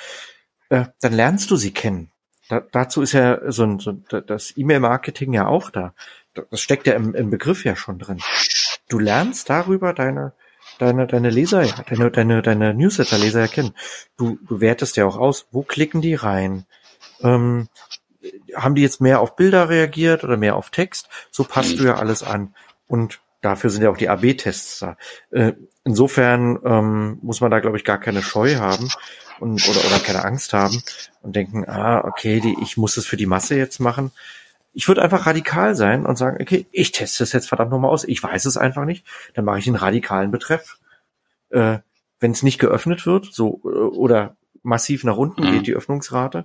äh, dann lernst du sie kennen. Da, dazu ist ja so ein, so das E-Mail-Marketing ja auch da. Das steckt ja im, im Begriff ja schon drin. Du lernst darüber deine deine, deine Leser, deine, deine, deine Newsletter-Leser erkennen. Du, du wertest ja auch aus, wo klicken die rein? Ähm, haben die jetzt mehr auf Bilder reagiert oder mehr auf Text? So passt du ja alles an. Und dafür sind ja auch die AB-Tests da. Äh, insofern ähm, muss man da, glaube ich, gar keine Scheu haben und oder, oder keine Angst haben und denken, ah, okay, die, ich muss es für die Masse jetzt machen. Ich würde einfach radikal sein und sagen, okay, ich teste es jetzt verdammt nochmal aus. Ich weiß es einfach nicht. Dann mache ich einen radikalen Betreff. Äh, Wenn es nicht geöffnet wird, so äh, oder massiv nach unten mhm. geht die Öffnungsrate,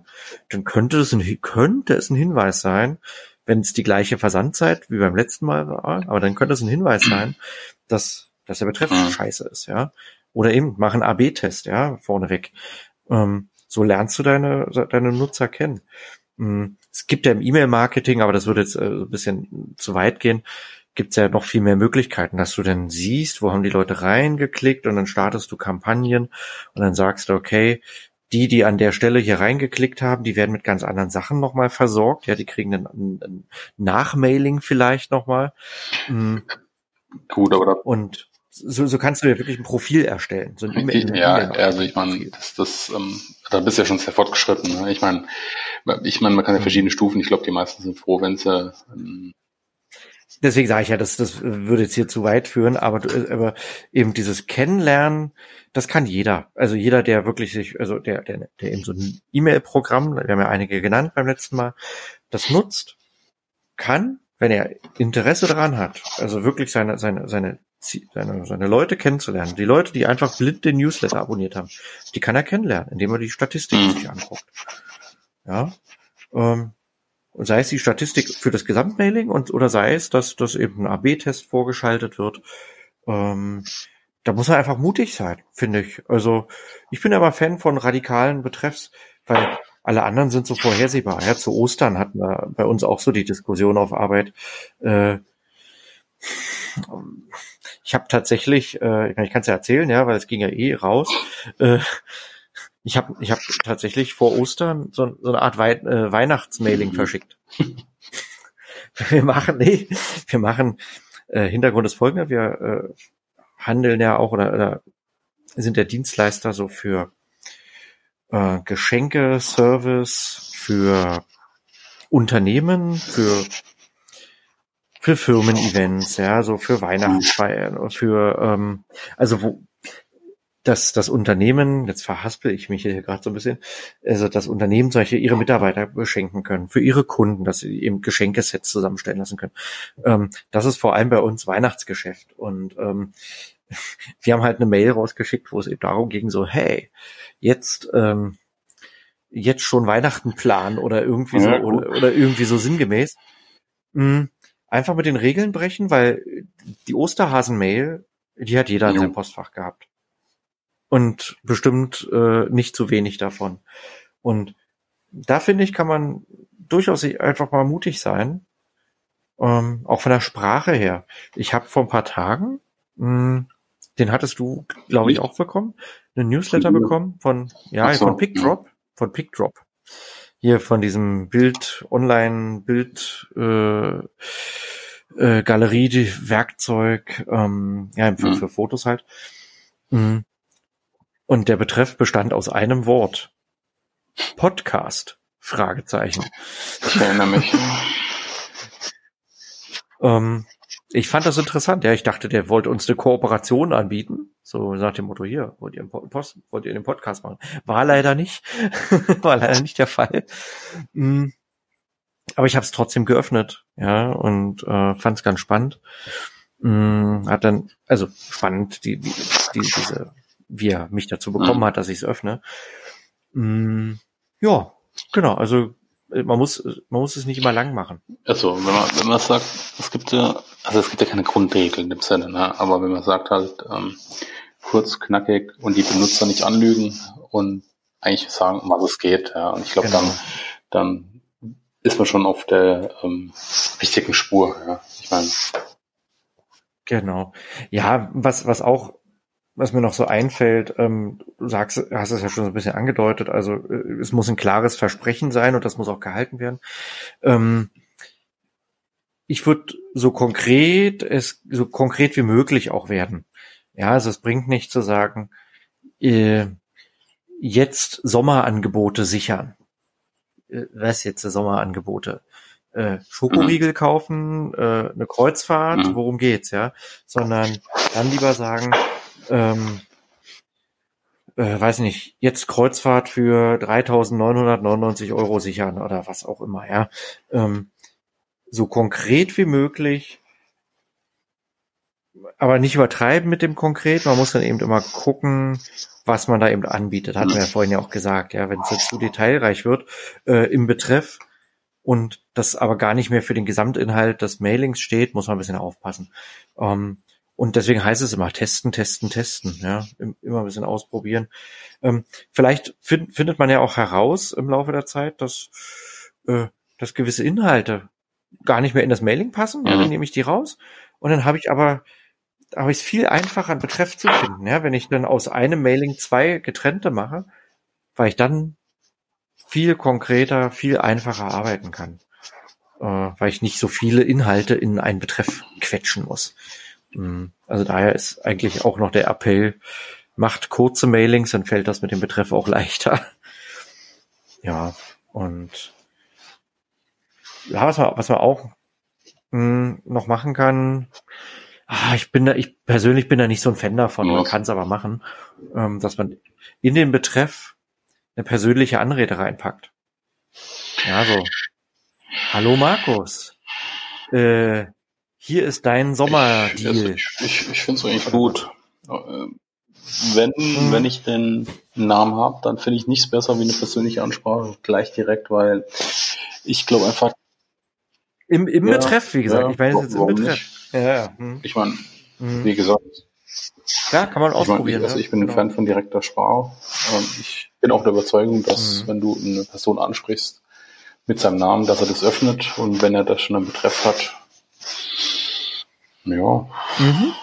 dann könnte es ein, könnte es ein Hinweis sein, wenn es die gleiche Versandzeit wie beim letzten Mal war, aber dann könnte es ein Hinweis sein, dass, dass der Betreff mhm. scheiße ist, ja. Oder eben, mach einen AB-Test, ja, vorneweg. Ähm, so lernst du deine, deine Nutzer kennen. Mm, es gibt ja im E-Mail-Marketing, aber das würde jetzt äh, ein bisschen zu weit gehen, gibt es ja noch viel mehr Möglichkeiten, dass du dann siehst, wo haben die Leute reingeklickt und dann startest du Kampagnen und dann sagst du, okay, die, die an der Stelle hier reingeklickt haben, die werden mit ganz anderen Sachen nochmal versorgt. Ja, die kriegen ein, ein Nachmailing vielleicht nochmal. Mm. Gut, aber und so, so kannst du ja wirklich ein Profil erstellen. So ein e ja, e also ich meine, das, das, ähm, da bist du ja schon sehr fortgeschritten. Ne? Ich meine, ich meine, man kann ja verschiedene Stufen. Ich glaube, die meisten sind froh, wenn sie ähm, Deswegen sage ich ja, das, das würde jetzt hier zu weit führen, aber, aber eben dieses Kennenlernen, das kann jeder. Also jeder, der wirklich sich, also der, der, der eben so ein E-Mail-Programm, wir haben ja einige genannt beim letzten Mal, das nutzt, kann, wenn er Interesse daran hat, also wirklich seine, seine, seine seine, seine Leute kennenzulernen. Die Leute, die einfach blind den Newsletter abonniert haben, die kann er kennenlernen, indem er die Statistik mhm. sich anguckt. Ja. Ähm, sei es die Statistik für das Gesamtmailing und oder sei es, dass, dass eben ein AB-Test vorgeschaltet wird. Ähm, da muss er einfach mutig sein, finde ich. Also ich bin aber Fan von radikalen Betreffs, weil alle anderen sind so vorhersehbar. Ja, zu Ostern hatten wir bei uns auch so die Diskussion auf Arbeit. Äh, ich habe tatsächlich, äh, ich kann es ja erzählen, ja, weil es ging ja eh raus. Äh, ich habe ich hab tatsächlich vor Ostern so, so eine Art Wei äh, Weihnachtsmailing verschickt. wir machen, nee, wir machen, äh, Hintergrund ist folgender, wir äh, handeln ja auch oder, oder sind der Dienstleister so für äh, Geschenke, Service, für Unternehmen, für für Firmen-Events, ja, so für Weihnachtsfeiern, für ähm, also wo das das Unternehmen, jetzt verhaspel ich mich hier gerade so ein bisschen, also das Unternehmen solche ihre Mitarbeiter beschenken können, für ihre Kunden, dass sie eben Geschenkesets zusammenstellen lassen können. Ähm, das ist vor allem bei uns Weihnachtsgeschäft und ähm, wir haben halt eine Mail rausgeschickt, wo es eben darum ging, so hey, jetzt ähm, jetzt schon Weihnachten planen oder irgendwie so oder, oder irgendwie so sinngemäß. Mh, einfach mit den Regeln brechen, weil die Osterhasen-Mail, die hat jeder in seinem Postfach gehabt. Und bestimmt äh, nicht zu wenig davon. Und da finde ich, kann man durchaus einfach mal mutig sein. Ähm, auch von der Sprache her. Ich habe vor ein paar Tagen, mh, hm, den hattest du, glaube ich, auch bekommen, einen Newsletter bekommen von, ja, so. von PickDrop, von PickDrop hier von diesem Bild, Online-Bild, äh, äh, Galerie, die Werkzeug, ähm, ja, für, für Fotos halt. Mhm. Und der Betreff bestand aus einem Wort. Podcast. Fragezeichen. Ich erinnere mich. ähm, ich fand das interessant. Ja, ich dachte, der wollte uns eine Kooperation anbieten. So nach dem Motto, hier, wollt ihr, einen Post, wollt ihr den Podcast machen? War leider nicht. War leider nicht der Fall. Mm. Aber ich habe es trotzdem geöffnet, ja, und äh, fand es ganz spannend. Mm, hat dann, also spannend, die, die, die, diese, wie er mich dazu bekommen mhm. hat, dass ich es öffne. Mm, ja, genau, also man muss, man muss es nicht immer lang machen. Also, wenn man, wenn man sagt, es gibt ja, also es gibt ja keine Grundregeln dem Sinne, ne? aber wenn man sagt halt, ähm, kurz, knackig und die Benutzer nicht anlügen und eigentlich sagen, was es geht, ja, und ich glaube, genau. dann, dann ist man schon auf der ähm, richtigen Spur, ja. Ich meine. Genau. Ja, was, was auch was mir noch so einfällt, ähm, du sagst, hast es ja schon so ein bisschen angedeutet, also äh, es muss ein klares Versprechen sein und das muss auch gehalten werden. Ähm, ich würde so konkret, es so konkret wie möglich auch werden. Ja, also es bringt nicht zu sagen, äh, jetzt Sommerangebote sichern. Äh, was jetzt Sommerangebote? Äh, Schokoriegel kaufen, äh, eine Kreuzfahrt, mhm. worum geht's, ja? Sondern dann lieber sagen, ähm, äh, weiß nicht, jetzt Kreuzfahrt für 3.999 Euro sichern oder was auch immer, ja. Ähm, so konkret wie möglich, aber nicht übertreiben mit dem konkret. Man muss dann eben immer gucken, was man da eben anbietet. Hatten wir ja vorhin ja auch gesagt, ja, wenn es jetzt zu detailreich wird äh, im Betreff und das aber gar nicht mehr für den Gesamtinhalt des Mailings steht, muss man ein bisschen aufpassen. Ähm, und deswegen heißt es immer testen, testen, testen, ja, immer ein bisschen ausprobieren. Ähm, vielleicht find, findet man ja auch heraus im Laufe der Zeit, dass, äh, dass gewisse Inhalte gar nicht mehr in das Mailing passen, mhm. dann nehme ich die raus und dann habe ich aber habe ich es viel einfacher, einen Betreff zu finden, ja, wenn ich dann aus einem Mailing zwei getrennte mache, weil ich dann viel konkreter, viel einfacher arbeiten kann, äh, weil ich nicht so viele Inhalte in einen Betreff quetschen muss. Mhm. Also daher ist eigentlich auch noch der Appell, macht kurze Mailings, dann fällt das mit dem Betreff auch leichter. Ja, und ja, was man, was man auch mh, hm, noch machen kann, ah, ich bin da, ich persönlich bin da nicht so ein Fan davon, man kann es aber machen, ähm, dass man in den Betreff eine persönliche Anrede reinpackt. Ja, so. Hallo Markus. Äh, hier ist dein Sommerdeal. Ich, ich, ich finde es eigentlich gut. Wenn, hm. wenn ich den Namen habe, dann finde ich nichts besser wie eine persönliche Ansprache gleich direkt, weil ich glaube einfach. Im, im ja, Betreff, wie gesagt. Ja, ich meine jetzt im Betreff. Ja, ja. Hm. Ich meine, hm. wie gesagt. Ja, kann man ausprobieren. Ich, mein, ich, also ich bin genau. ein Fan von direkter Sprache. Ähm, ich bin auch der Überzeugung, dass hm. wenn du eine Person ansprichst mit seinem Namen, dass er das öffnet und wenn er das schon im Betreff hat, ja. Mhm.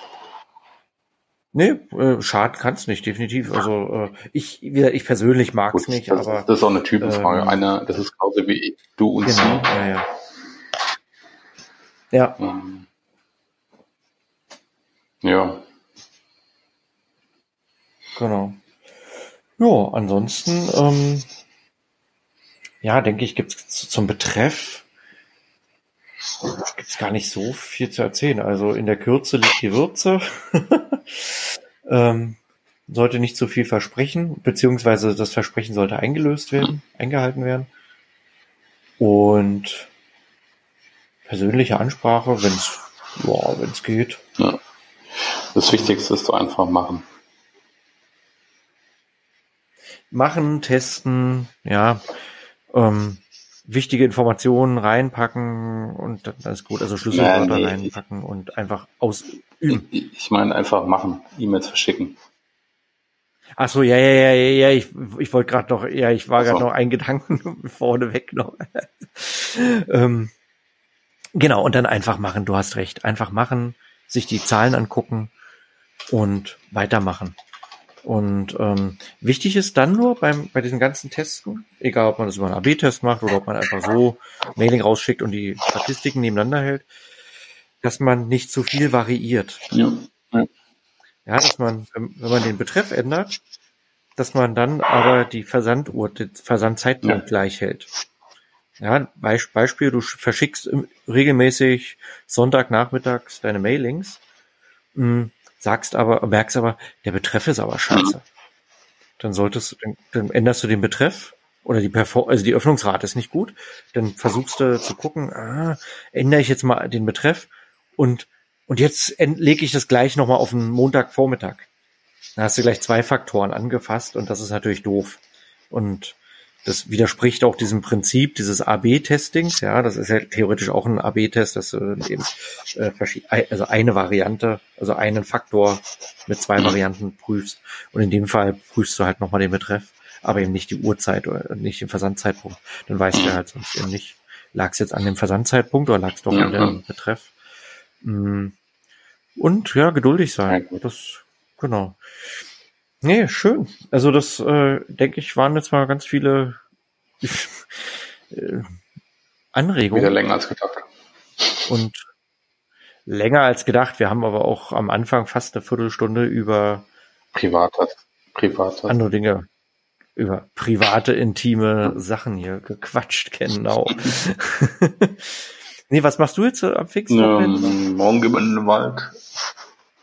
Nee, äh, schaden kann es nicht, definitiv. Also äh, ich, ich persönlich mag es nicht, das, aber. Das ist auch eine Typenfrage. Ähm, Einer, das ist genauso wie du und genau, sie. Ja, ja. Ja. Ähm, ja. Genau. Ja, ansonsten, ähm, ja, denke ich, gibt es zum Betreff gibt's gar nicht so viel zu erzählen. Also in der Kürze liegt die Würze. ähm, sollte nicht zu viel versprechen, beziehungsweise das Versprechen sollte eingelöst werden, eingehalten werden. Und persönliche Ansprache, wenn es ja, wenn's geht. Ja. Das Wichtigste ist so einfach machen. Machen, testen, ja. Ähm, wichtige Informationen reinpacken und dann ist gut. Also Schlüsselwörter nee, reinpacken und einfach ausüben. Ich, ich meine einfach machen, E-Mails verschicken. Ach so, ja, ja, ja, ja, ja, ich, ich wollte gerade noch, ja, ich war gerade so. noch ein Gedanken vorneweg noch. ähm, genau, und dann einfach machen, du hast recht. Einfach machen, sich die Zahlen angucken und weitermachen. Und ähm, wichtig ist dann nur beim, bei diesen ganzen Testen, egal ob man das über einen AB-Test macht oder ob man einfach so Mailing rausschickt und die Statistiken nebeneinander hält, dass man nicht zu viel variiert. Ja, ja. dass man, wenn man den Betreff ändert, dass man dann aber die Versanduhr, den Versandzeitpunkt ja. gleich hält. Ja, Beispiel, du verschickst regelmäßig Sonntagnachmittags deine Mailings. Hm, sagst aber, merkst aber, der Betreff ist aber scheiße. Dann solltest du, dann, dann änderst du den Betreff oder die Perform also die Öffnungsrate ist nicht gut, dann versuchst du zu gucken, ah, ändere ich jetzt mal den Betreff und und jetzt lege ich das gleich nochmal auf den Montagvormittag. Da hast du gleich zwei Faktoren angefasst und das ist natürlich doof. Und das widerspricht auch diesem Prinzip dieses AB-Testings. Ja, das ist ja theoretisch auch ein AB-Test, dass du eben äh, also eine Variante, also einen Faktor mit zwei Varianten prüfst. Und in dem Fall prüfst du halt nochmal den Betreff, aber eben nicht die Uhrzeit oder nicht den Versandzeitpunkt. Dann weißt du halt sonst eben nicht, lag es jetzt an dem Versandzeitpunkt oder lag es doch an dem Betreff. Mm. Und ja, geduldig sein. Das, genau. Nee, schön. Also das, äh, denke ich, waren jetzt mal ganz viele äh, Anregungen. Wieder länger als gedacht. Und länger als gedacht. Wir haben aber auch am Anfang fast eine Viertelstunde über Privates, Privates. andere Dinge, über private, intime Sachen hier gequatscht, genau. nee, was machst du jetzt am fixen? Ja, morgen gehen wir in den Wald.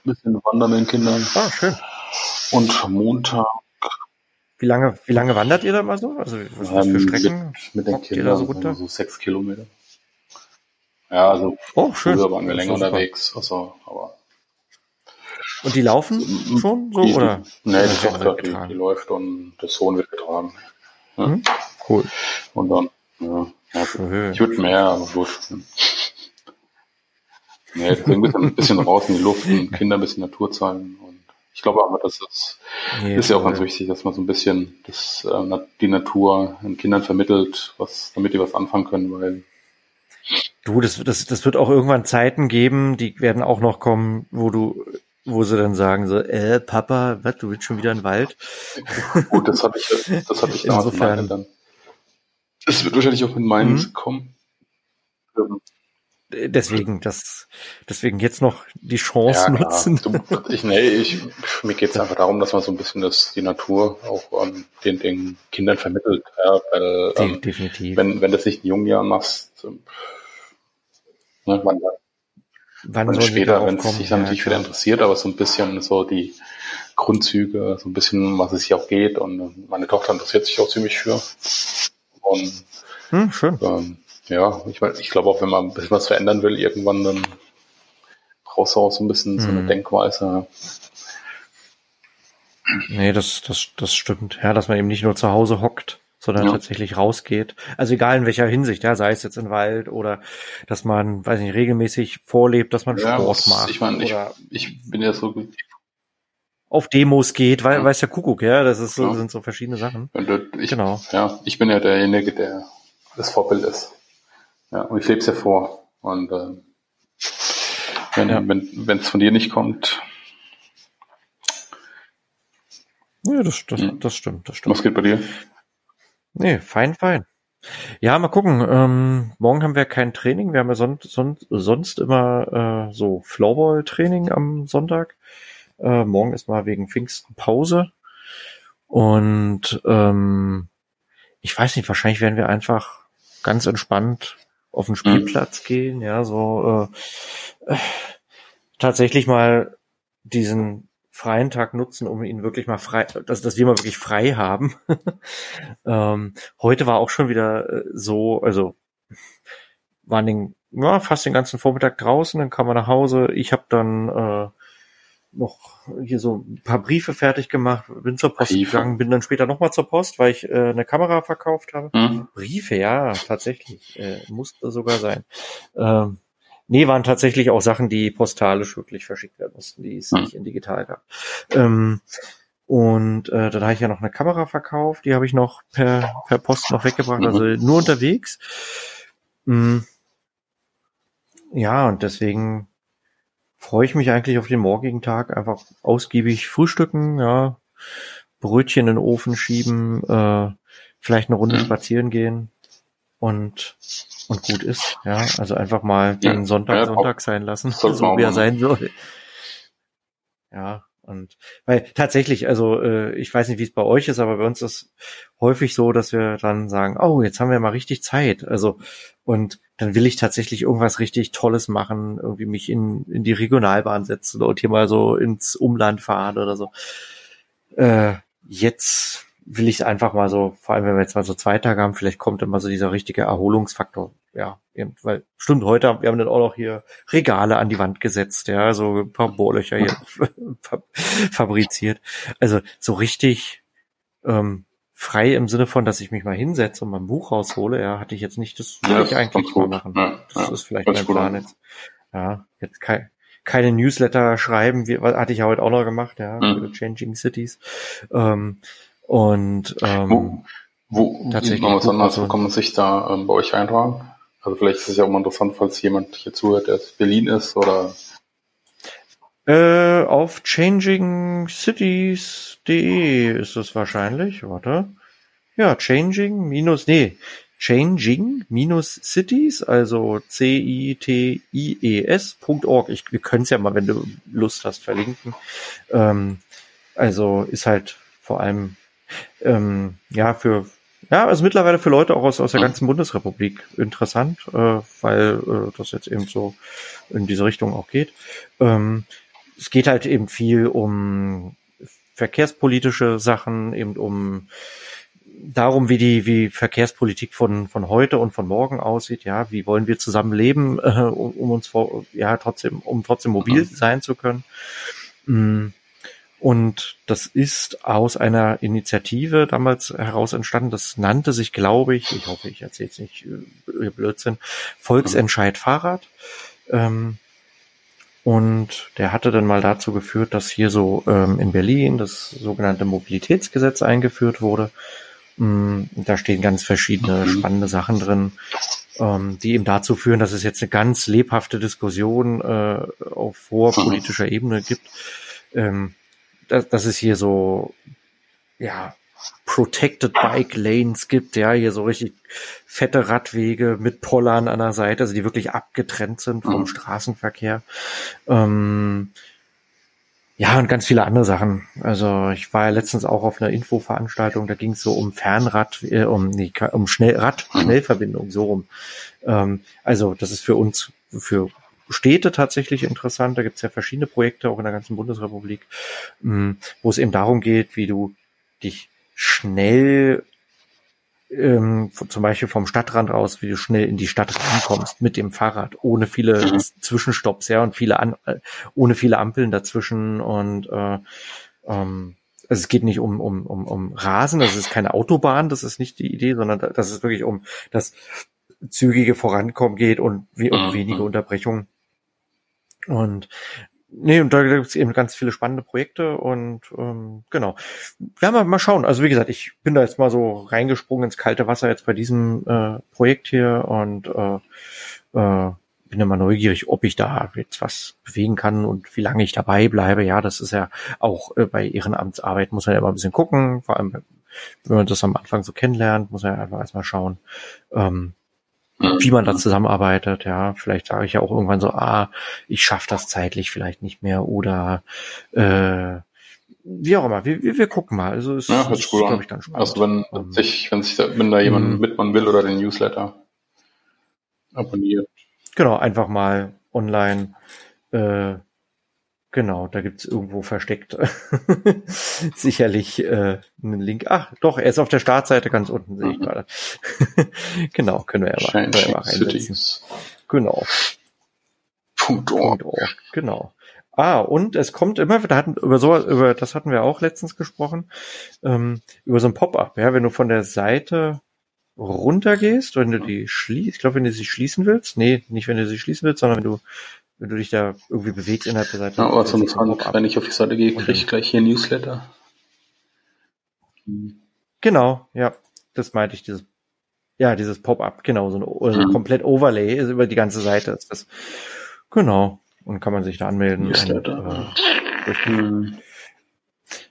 Bisschen wandern mit den Kindern. Ah, schön. Und Montag. Wie lange, wie lange wandert ihr da mal so? Also was, was für Strecken? Mit, mit den Kindern so, runter? so sechs Kilometer. Ja, also oh, schön. früher waren wir länger unterwegs. Also, aber und die laufen schon so? Die, oder? Nee, die Tochter, die, die, läuft und der Sohn wird getragen. Ja. Mhm. Cool. Und dann, ja, ja ich würde mehr, aber gut. Nee, deswegen ein bisschen raus in die Luft und Kinder ein bisschen Natur zeigen. Ich glaube aber, das ist, nee, ist ja auch ganz wichtig, dass man so ein bisschen das, äh, die Natur den Kindern vermittelt, was, damit die was anfangen können, weil Du, das, das, das wird auch irgendwann Zeiten geben, die werden auch noch kommen, wo du, wo sie dann sagen so, äh, Papa, was, du willst schon wieder in den Wald? Gut, das hatte ich, das hatte ich Insofern. dann. Es wird wahrscheinlich auch in Mainz mhm. kommen. Ähm, deswegen, das, deswegen jetzt noch die Chance ja, nutzen. Du, ich, nee, ich, mir geht es einfach darum, dass man so ein bisschen das, die Natur auch ähm, den, den Kindern vermittelt. Ja, weil, ähm, Definitiv. Wenn, wenn du das nicht in jungen Jahren machst, ähm, ne, man, Wann man später, wenn es sich dann ja, natürlich wieder interessiert, aber so ein bisschen so die Grundzüge, so ein bisschen, was es hier auch geht. Und meine Tochter interessiert sich auch ziemlich für. Und hm, schön. Ähm, ja, ich, mein, ich glaube auch, wenn man ein bisschen was verändern will, irgendwann, dann brauchst du auch so ein bisschen mhm. so eine mhm. Denkweise. Nee, das, das, das stimmt. Ja, dass man eben nicht nur zu Hause hockt, sondern ja. tatsächlich rausgeht. Also egal in welcher Hinsicht, ja, sei es jetzt im Wald oder dass man, weiß nicht, regelmäßig vorlebt, dass man ja, Sport macht. Ich meine, ich, ich bin ja so auf Demos geht, weil ja. weiß der Kuckuck, ja, das ist so, ja. sind so verschiedene Sachen. Ich, genau. Ja, ich bin ja derjenige, der das Vorbild ist. Ja, und ich lebe es ja vor. Und äh, wenn ja. wenn es von dir nicht kommt. Ja, das, das, hm. das stimmt, das stimmt. Was geht bei dir? Nee, fein, fein. Ja, mal gucken. Ähm, morgen haben wir kein Training. Wir haben ja son son sonst immer äh, so Floorball-Training am Sonntag. Äh, morgen ist mal wegen Pfingsten Pause. Und ähm, ich weiß nicht, wahrscheinlich werden wir einfach ganz entspannt auf den Spielplatz mhm. gehen, ja, so äh, tatsächlich mal diesen freien Tag nutzen, um ihn wirklich mal frei, dass, dass wir mal wirklich frei haben. ähm, heute war auch schon wieder äh, so, also waren den, ja, fast den ganzen Vormittag draußen, dann kam man nach Hause. Ich habe dann äh, noch hier so ein paar Briefe fertig gemacht, bin zur Post Briefe. gegangen, bin dann später nochmal zur Post, weil ich äh, eine Kamera verkauft habe. Mhm. Briefe, ja, tatsächlich. Äh, musste sogar sein. Ähm, nee, waren tatsächlich auch Sachen, die postalisch wirklich verschickt werden mussten, die es mhm. nicht in digital gab. Ähm, und äh, dann habe ich ja noch eine Kamera verkauft, die habe ich noch per, per Post noch weggebracht, also mhm. also nur unterwegs. Mhm. Ja, und deswegen freue ich mich eigentlich auf den morgigen Tag. Einfach ausgiebig frühstücken, ja, Brötchen in den Ofen schieben, äh, vielleicht eine Runde mhm. spazieren gehen und und gut ist, ja. Also einfach mal den Sonntag ja, Sonntag sein lassen, so wie er sein soll. Ja, und weil tatsächlich, also äh, ich weiß nicht, wie es bei euch ist, aber bei uns ist häufig so, dass wir dann sagen, oh, jetzt haben wir mal richtig Zeit. Also und dann will ich tatsächlich irgendwas richtig Tolles machen, irgendwie mich in, in die Regionalbahn setzen und hier mal so ins Umland fahren oder so. Äh, jetzt will ich einfach mal so, vor allem wenn wir jetzt mal so zwei Tage haben, vielleicht kommt immer so dieser richtige Erholungsfaktor. Ja, weil stimmt, heute wir haben dann auch noch hier Regale an die Wand gesetzt, ja, so ein paar Bohrlöcher hier fabriziert. Also so richtig ähm, frei im Sinne von, dass ich mich mal hinsetze und mein Buch raushole, ja, hatte ich jetzt nicht, das will Ja, ich eigentlich mal machen. Ja, das ja, ist vielleicht mein Plan an. jetzt. Ja, jetzt kein, keine Newsletter schreiben, wie, was hatte ich ja heute auch noch gemacht, ja, Mhm. Changing Cities. Ähm, und ähm, Wo, wo Tatsächlich noch was anderes, wo kann man sich da ähm, bei euch eintragen? Also vielleicht ist es ja auch mal interessant, falls jemand hier zuhört, der aus Berlin ist oder Äh, auf changingcities.de ist es wahrscheinlich, warte. Ja, changing minus, nee, changing minus cities, also C-I-T-I-E-S.org. Ich, wir können es ja mal, wenn du Lust hast, verlinken. Ähm, also ist halt vor allem, ähm, ja, für, ja, also mittlerweile für Leute auch aus, aus der Mhm. ganzen Bundesrepublik interessant, äh, weil äh, das jetzt eben so in diese Richtung auch geht. Ähm, es geht halt eben viel um verkehrspolitische Sachen, eben um darum, wie die, wie Verkehrspolitik von, von heute und von morgen aussieht, ja, wie wollen wir zusammen leben, äh, um, um uns vor, ja, trotzdem, um trotzdem mobil sein zu können. Mm. Und das ist aus einer Initiative damals heraus entstanden. Das nannte sich, glaube ich, ich hoffe, ich erzähle jetzt nicht äh, Blödsinn, Volksentscheid Fahrrad. Ähm, und der hatte dann mal dazu geführt, dass hier so ähm, in Berlin das sogenannte Mobilitätsgesetz eingeführt wurde. Mm, Da stehen ganz verschiedene Mhm. spannende Sachen drin, ähm, die eben dazu führen, dass es jetzt eine ganz lebhafte Diskussion äh, auf hoher politischer Ebene gibt. Ähm, dass, dass es hier so, ja, Protected Bike Lanes gibt, ja, hier so richtig fette Radwege mit Pollern an der Seite, also die wirklich abgetrennt sind vom Mhm. Straßenverkehr. Ähm, ja, und ganz viele andere Sachen. Also ich war ja letztens auch auf einer Infoveranstaltung, da ging es so um Fernrad, äh, um, nee, um Schnell, Rad-Schnellverbindung, so rum. Ähm, also das ist für uns, für Städte tatsächlich interessant. Da gibt es ja verschiedene Projekte, auch in der ganzen Bundesrepublik, mh, wo es eben darum geht, wie du dich schnell ähm, zum Beispiel vom Stadtrand raus, wie du schnell in die Stadt reinkommst mit dem Fahrrad, ohne viele Mhm. Zwischenstopps, ja, und viele An äh, ohne viele Ampeln dazwischen und äh, ähm, also es geht nicht um, um, um, um Rasen, das ist keine Autobahn, das ist nicht die Idee, sondern da- das ist wirklich um das zügige Vorankommen geht und, we und Mhm. wenige Unterbrechungen. Und nee, und da gibt es eben ganz viele spannende Projekte und ähm, genau. Ja, mal, mal schauen. Also wie gesagt, ich bin da jetzt mal so reingesprungen ins kalte Wasser jetzt bei diesem äh, Projekt hier und äh, äh, bin immer neugierig, ob ich da jetzt was bewegen kann und wie lange ich dabei bleibe. Ja, das ist ja auch äh, bei Ehrenamtsarbeit muss man ja immer ein bisschen gucken, vor allem wenn man das am Anfang so kennenlernt, muss man ja einfach erstmal schauen, ähm. Wie man da zusammenarbeitet. Ja, vielleicht sage ich ja auch irgendwann so, ah, ich schaffe das zeitlich vielleicht nicht mehr oder äh, wie auch immer. Wir, wir, wir gucken mal. Also es Ja, ist, gut glaube ich, ganz spannend. Also wenn Ähm, sich, wenn sich da, wenn da jemand Mhm. mitmachen will oder den Newsletter abonniert. Genau, einfach mal online. Äh, genau, da gibt's irgendwo versteckt sicherlich äh, einen Link. Ach, doch, er ist auf der Startseite ganz unten, sehe ich Mhm. gerade. genau, können wir ja mal, können wir mal reinsetzen. Cities. Genau. Punkt org. Punkt org, genau. Ah, und es kommt immer, da hatten, über so, über, das hatten wir auch letztens gesprochen, ähm, über so ein Pop-up, ja, wenn du von der Seite runtergehst, wenn du die schließt, ich glaube, wenn du sie schließen willst, nee, nicht wenn du sie schließen willst, sondern wenn du, wenn du dich da irgendwie bewegst innerhalb der Seite. Ja, Frage, Pop-up. wenn ich auf die Seite gehe, Und kriege ich gleich hier ein Newsletter. Genau, ja, das meinte ich, dieses, ja, dieses Pop-up, genau, so ein, o- so ein Mhm. komplett Overlay ist über die ganze Seite ist das. Genau. Und kann man sich da anmelden. Und, Newsletter. äh, Hm.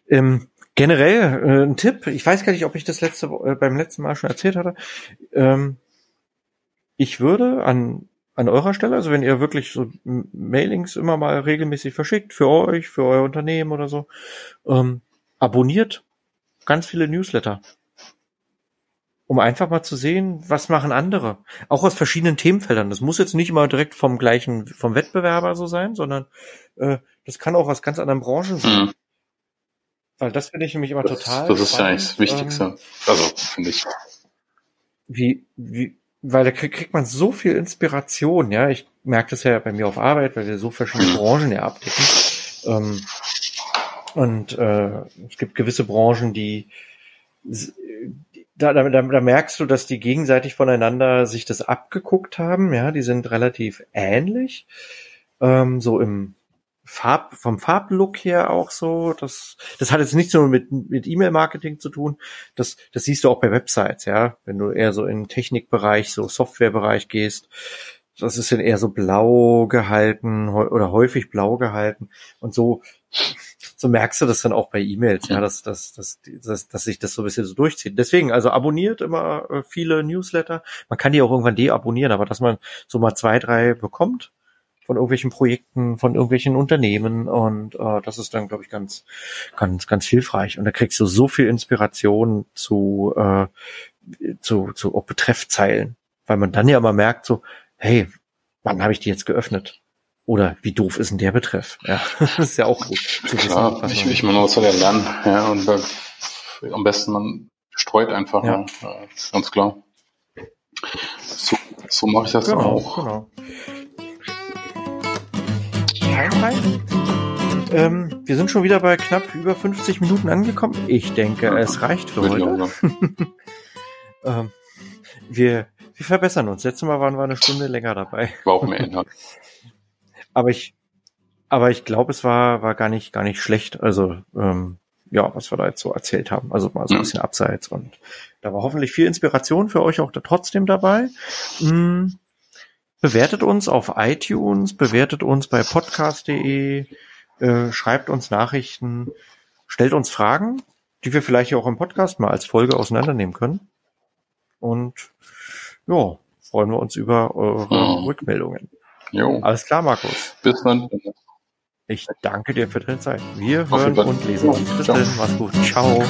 Ähm, generell äh, ein Tipp, ich weiß gar nicht, ob ich das letzte äh, beim letzten Mal schon erzählt hatte. Ähm, ich würde an an eurer Stelle, also wenn ihr wirklich so Mailings immer mal regelmäßig verschickt für euch, für euer Unternehmen oder so, ähm, abonniert ganz viele Newsletter. Um einfach mal zu sehen, was machen andere. Auch aus verschiedenen Themenfeldern. Das muss jetzt nicht immer direkt vom gleichen, vom Wettbewerber so sein, sondern äh, das kann auch aus ganz anderen Branchen sein. Hm. Weil das finde ich nämlich immer Das, total. das ist ja spannend, eigentlich das Wichtigste. Ähm, also, finde ich. wie, wie, weil da krieg, kriegt man so viel Inspiration, ja. Ich merke das ja bei mir auf Arbeit, weil wir so verschiedene Branchen ja abdecken. Ähm, und äh, es gibt gewisse Branchen, die da, da, da merkst du, dass die gegenseitig voneinander sich das abgeguckt haben. Ja, die sind relativ ähnlich. Ähm, so im Farb, vom Farblook her auch so. Das, das hat jetzt nichts nur mit, mit E-Mail-Marketing zu tun. Das, das siehst du auch bei Websites, ja. Wenn du eher so in Technikbereich, so Softwarebereich gehst. Das ist dann eher so blau gehalten oder häufig blau gehalten. Und so so merkst du das dann auch bei E-Mails, ja, dass, dass, dass, dass, dass sich das so ein bisschen so durchzieht. Deswegen, also abonniert immer äh, viele Newsletter. Man kann die auch irgendwann deabonnieren, aber dass man so mal zwei, drei bekommt von irgendwelchen Projekten, von irgendwelchen Unternehmen und äh, das ist dann, glaube ich, ganz, ganz, ganz hilfreich. Und da kriegst du so viel Inspiration zu, äh, zu, zu auch Betreffzeilen, weil man dann ja immer merkt, so, hey, wann habe ich die jetzt geöffnet? Oder wie doof ist denn der Betreff? Ja, das ist ja auch gut zu wissen. Klar, ich, ich meine, was soll er lernen? Ja, und äh, am besten man streut einfach, ja. ja. ganz klar. So, so mache ich das genau, auch. Genau. Ähm, wir sind schon wieder bei knapp über 50 Minuten angekommen. Ich denke, ja, es reicht für heute. ähm, wir, wir verbessern uns. Letztes Mal waren wir eine Stunde länger dabei. War auch mehr Inhalt. Aber ich, aber ich glaube, es war, war gar nicht, gar nicht schlecht. Also, ähm, ja, was wir da jetzt so erzählt haben. Also mal so ein bisschen abseits und da war hoffentlich viel Inspiration für euch auch da trotzdem dabei. Hm, bewertet uns auf iTunes, bewertet uns bei podcast.de, äh, schreibt uns Nachrichten, stellt uns Fragen, die wir vielleicht auch im Podcast mal als Folge auseinandernehmen können. Und ja, freuen wir uns über eure hm. Rückmeldungen. Jo. Alles klar, Markus. Bis dann. Ich danke dir für deine Zeit. Wir hören und lesen uns. Bis dann. Mach's gut. Ciao.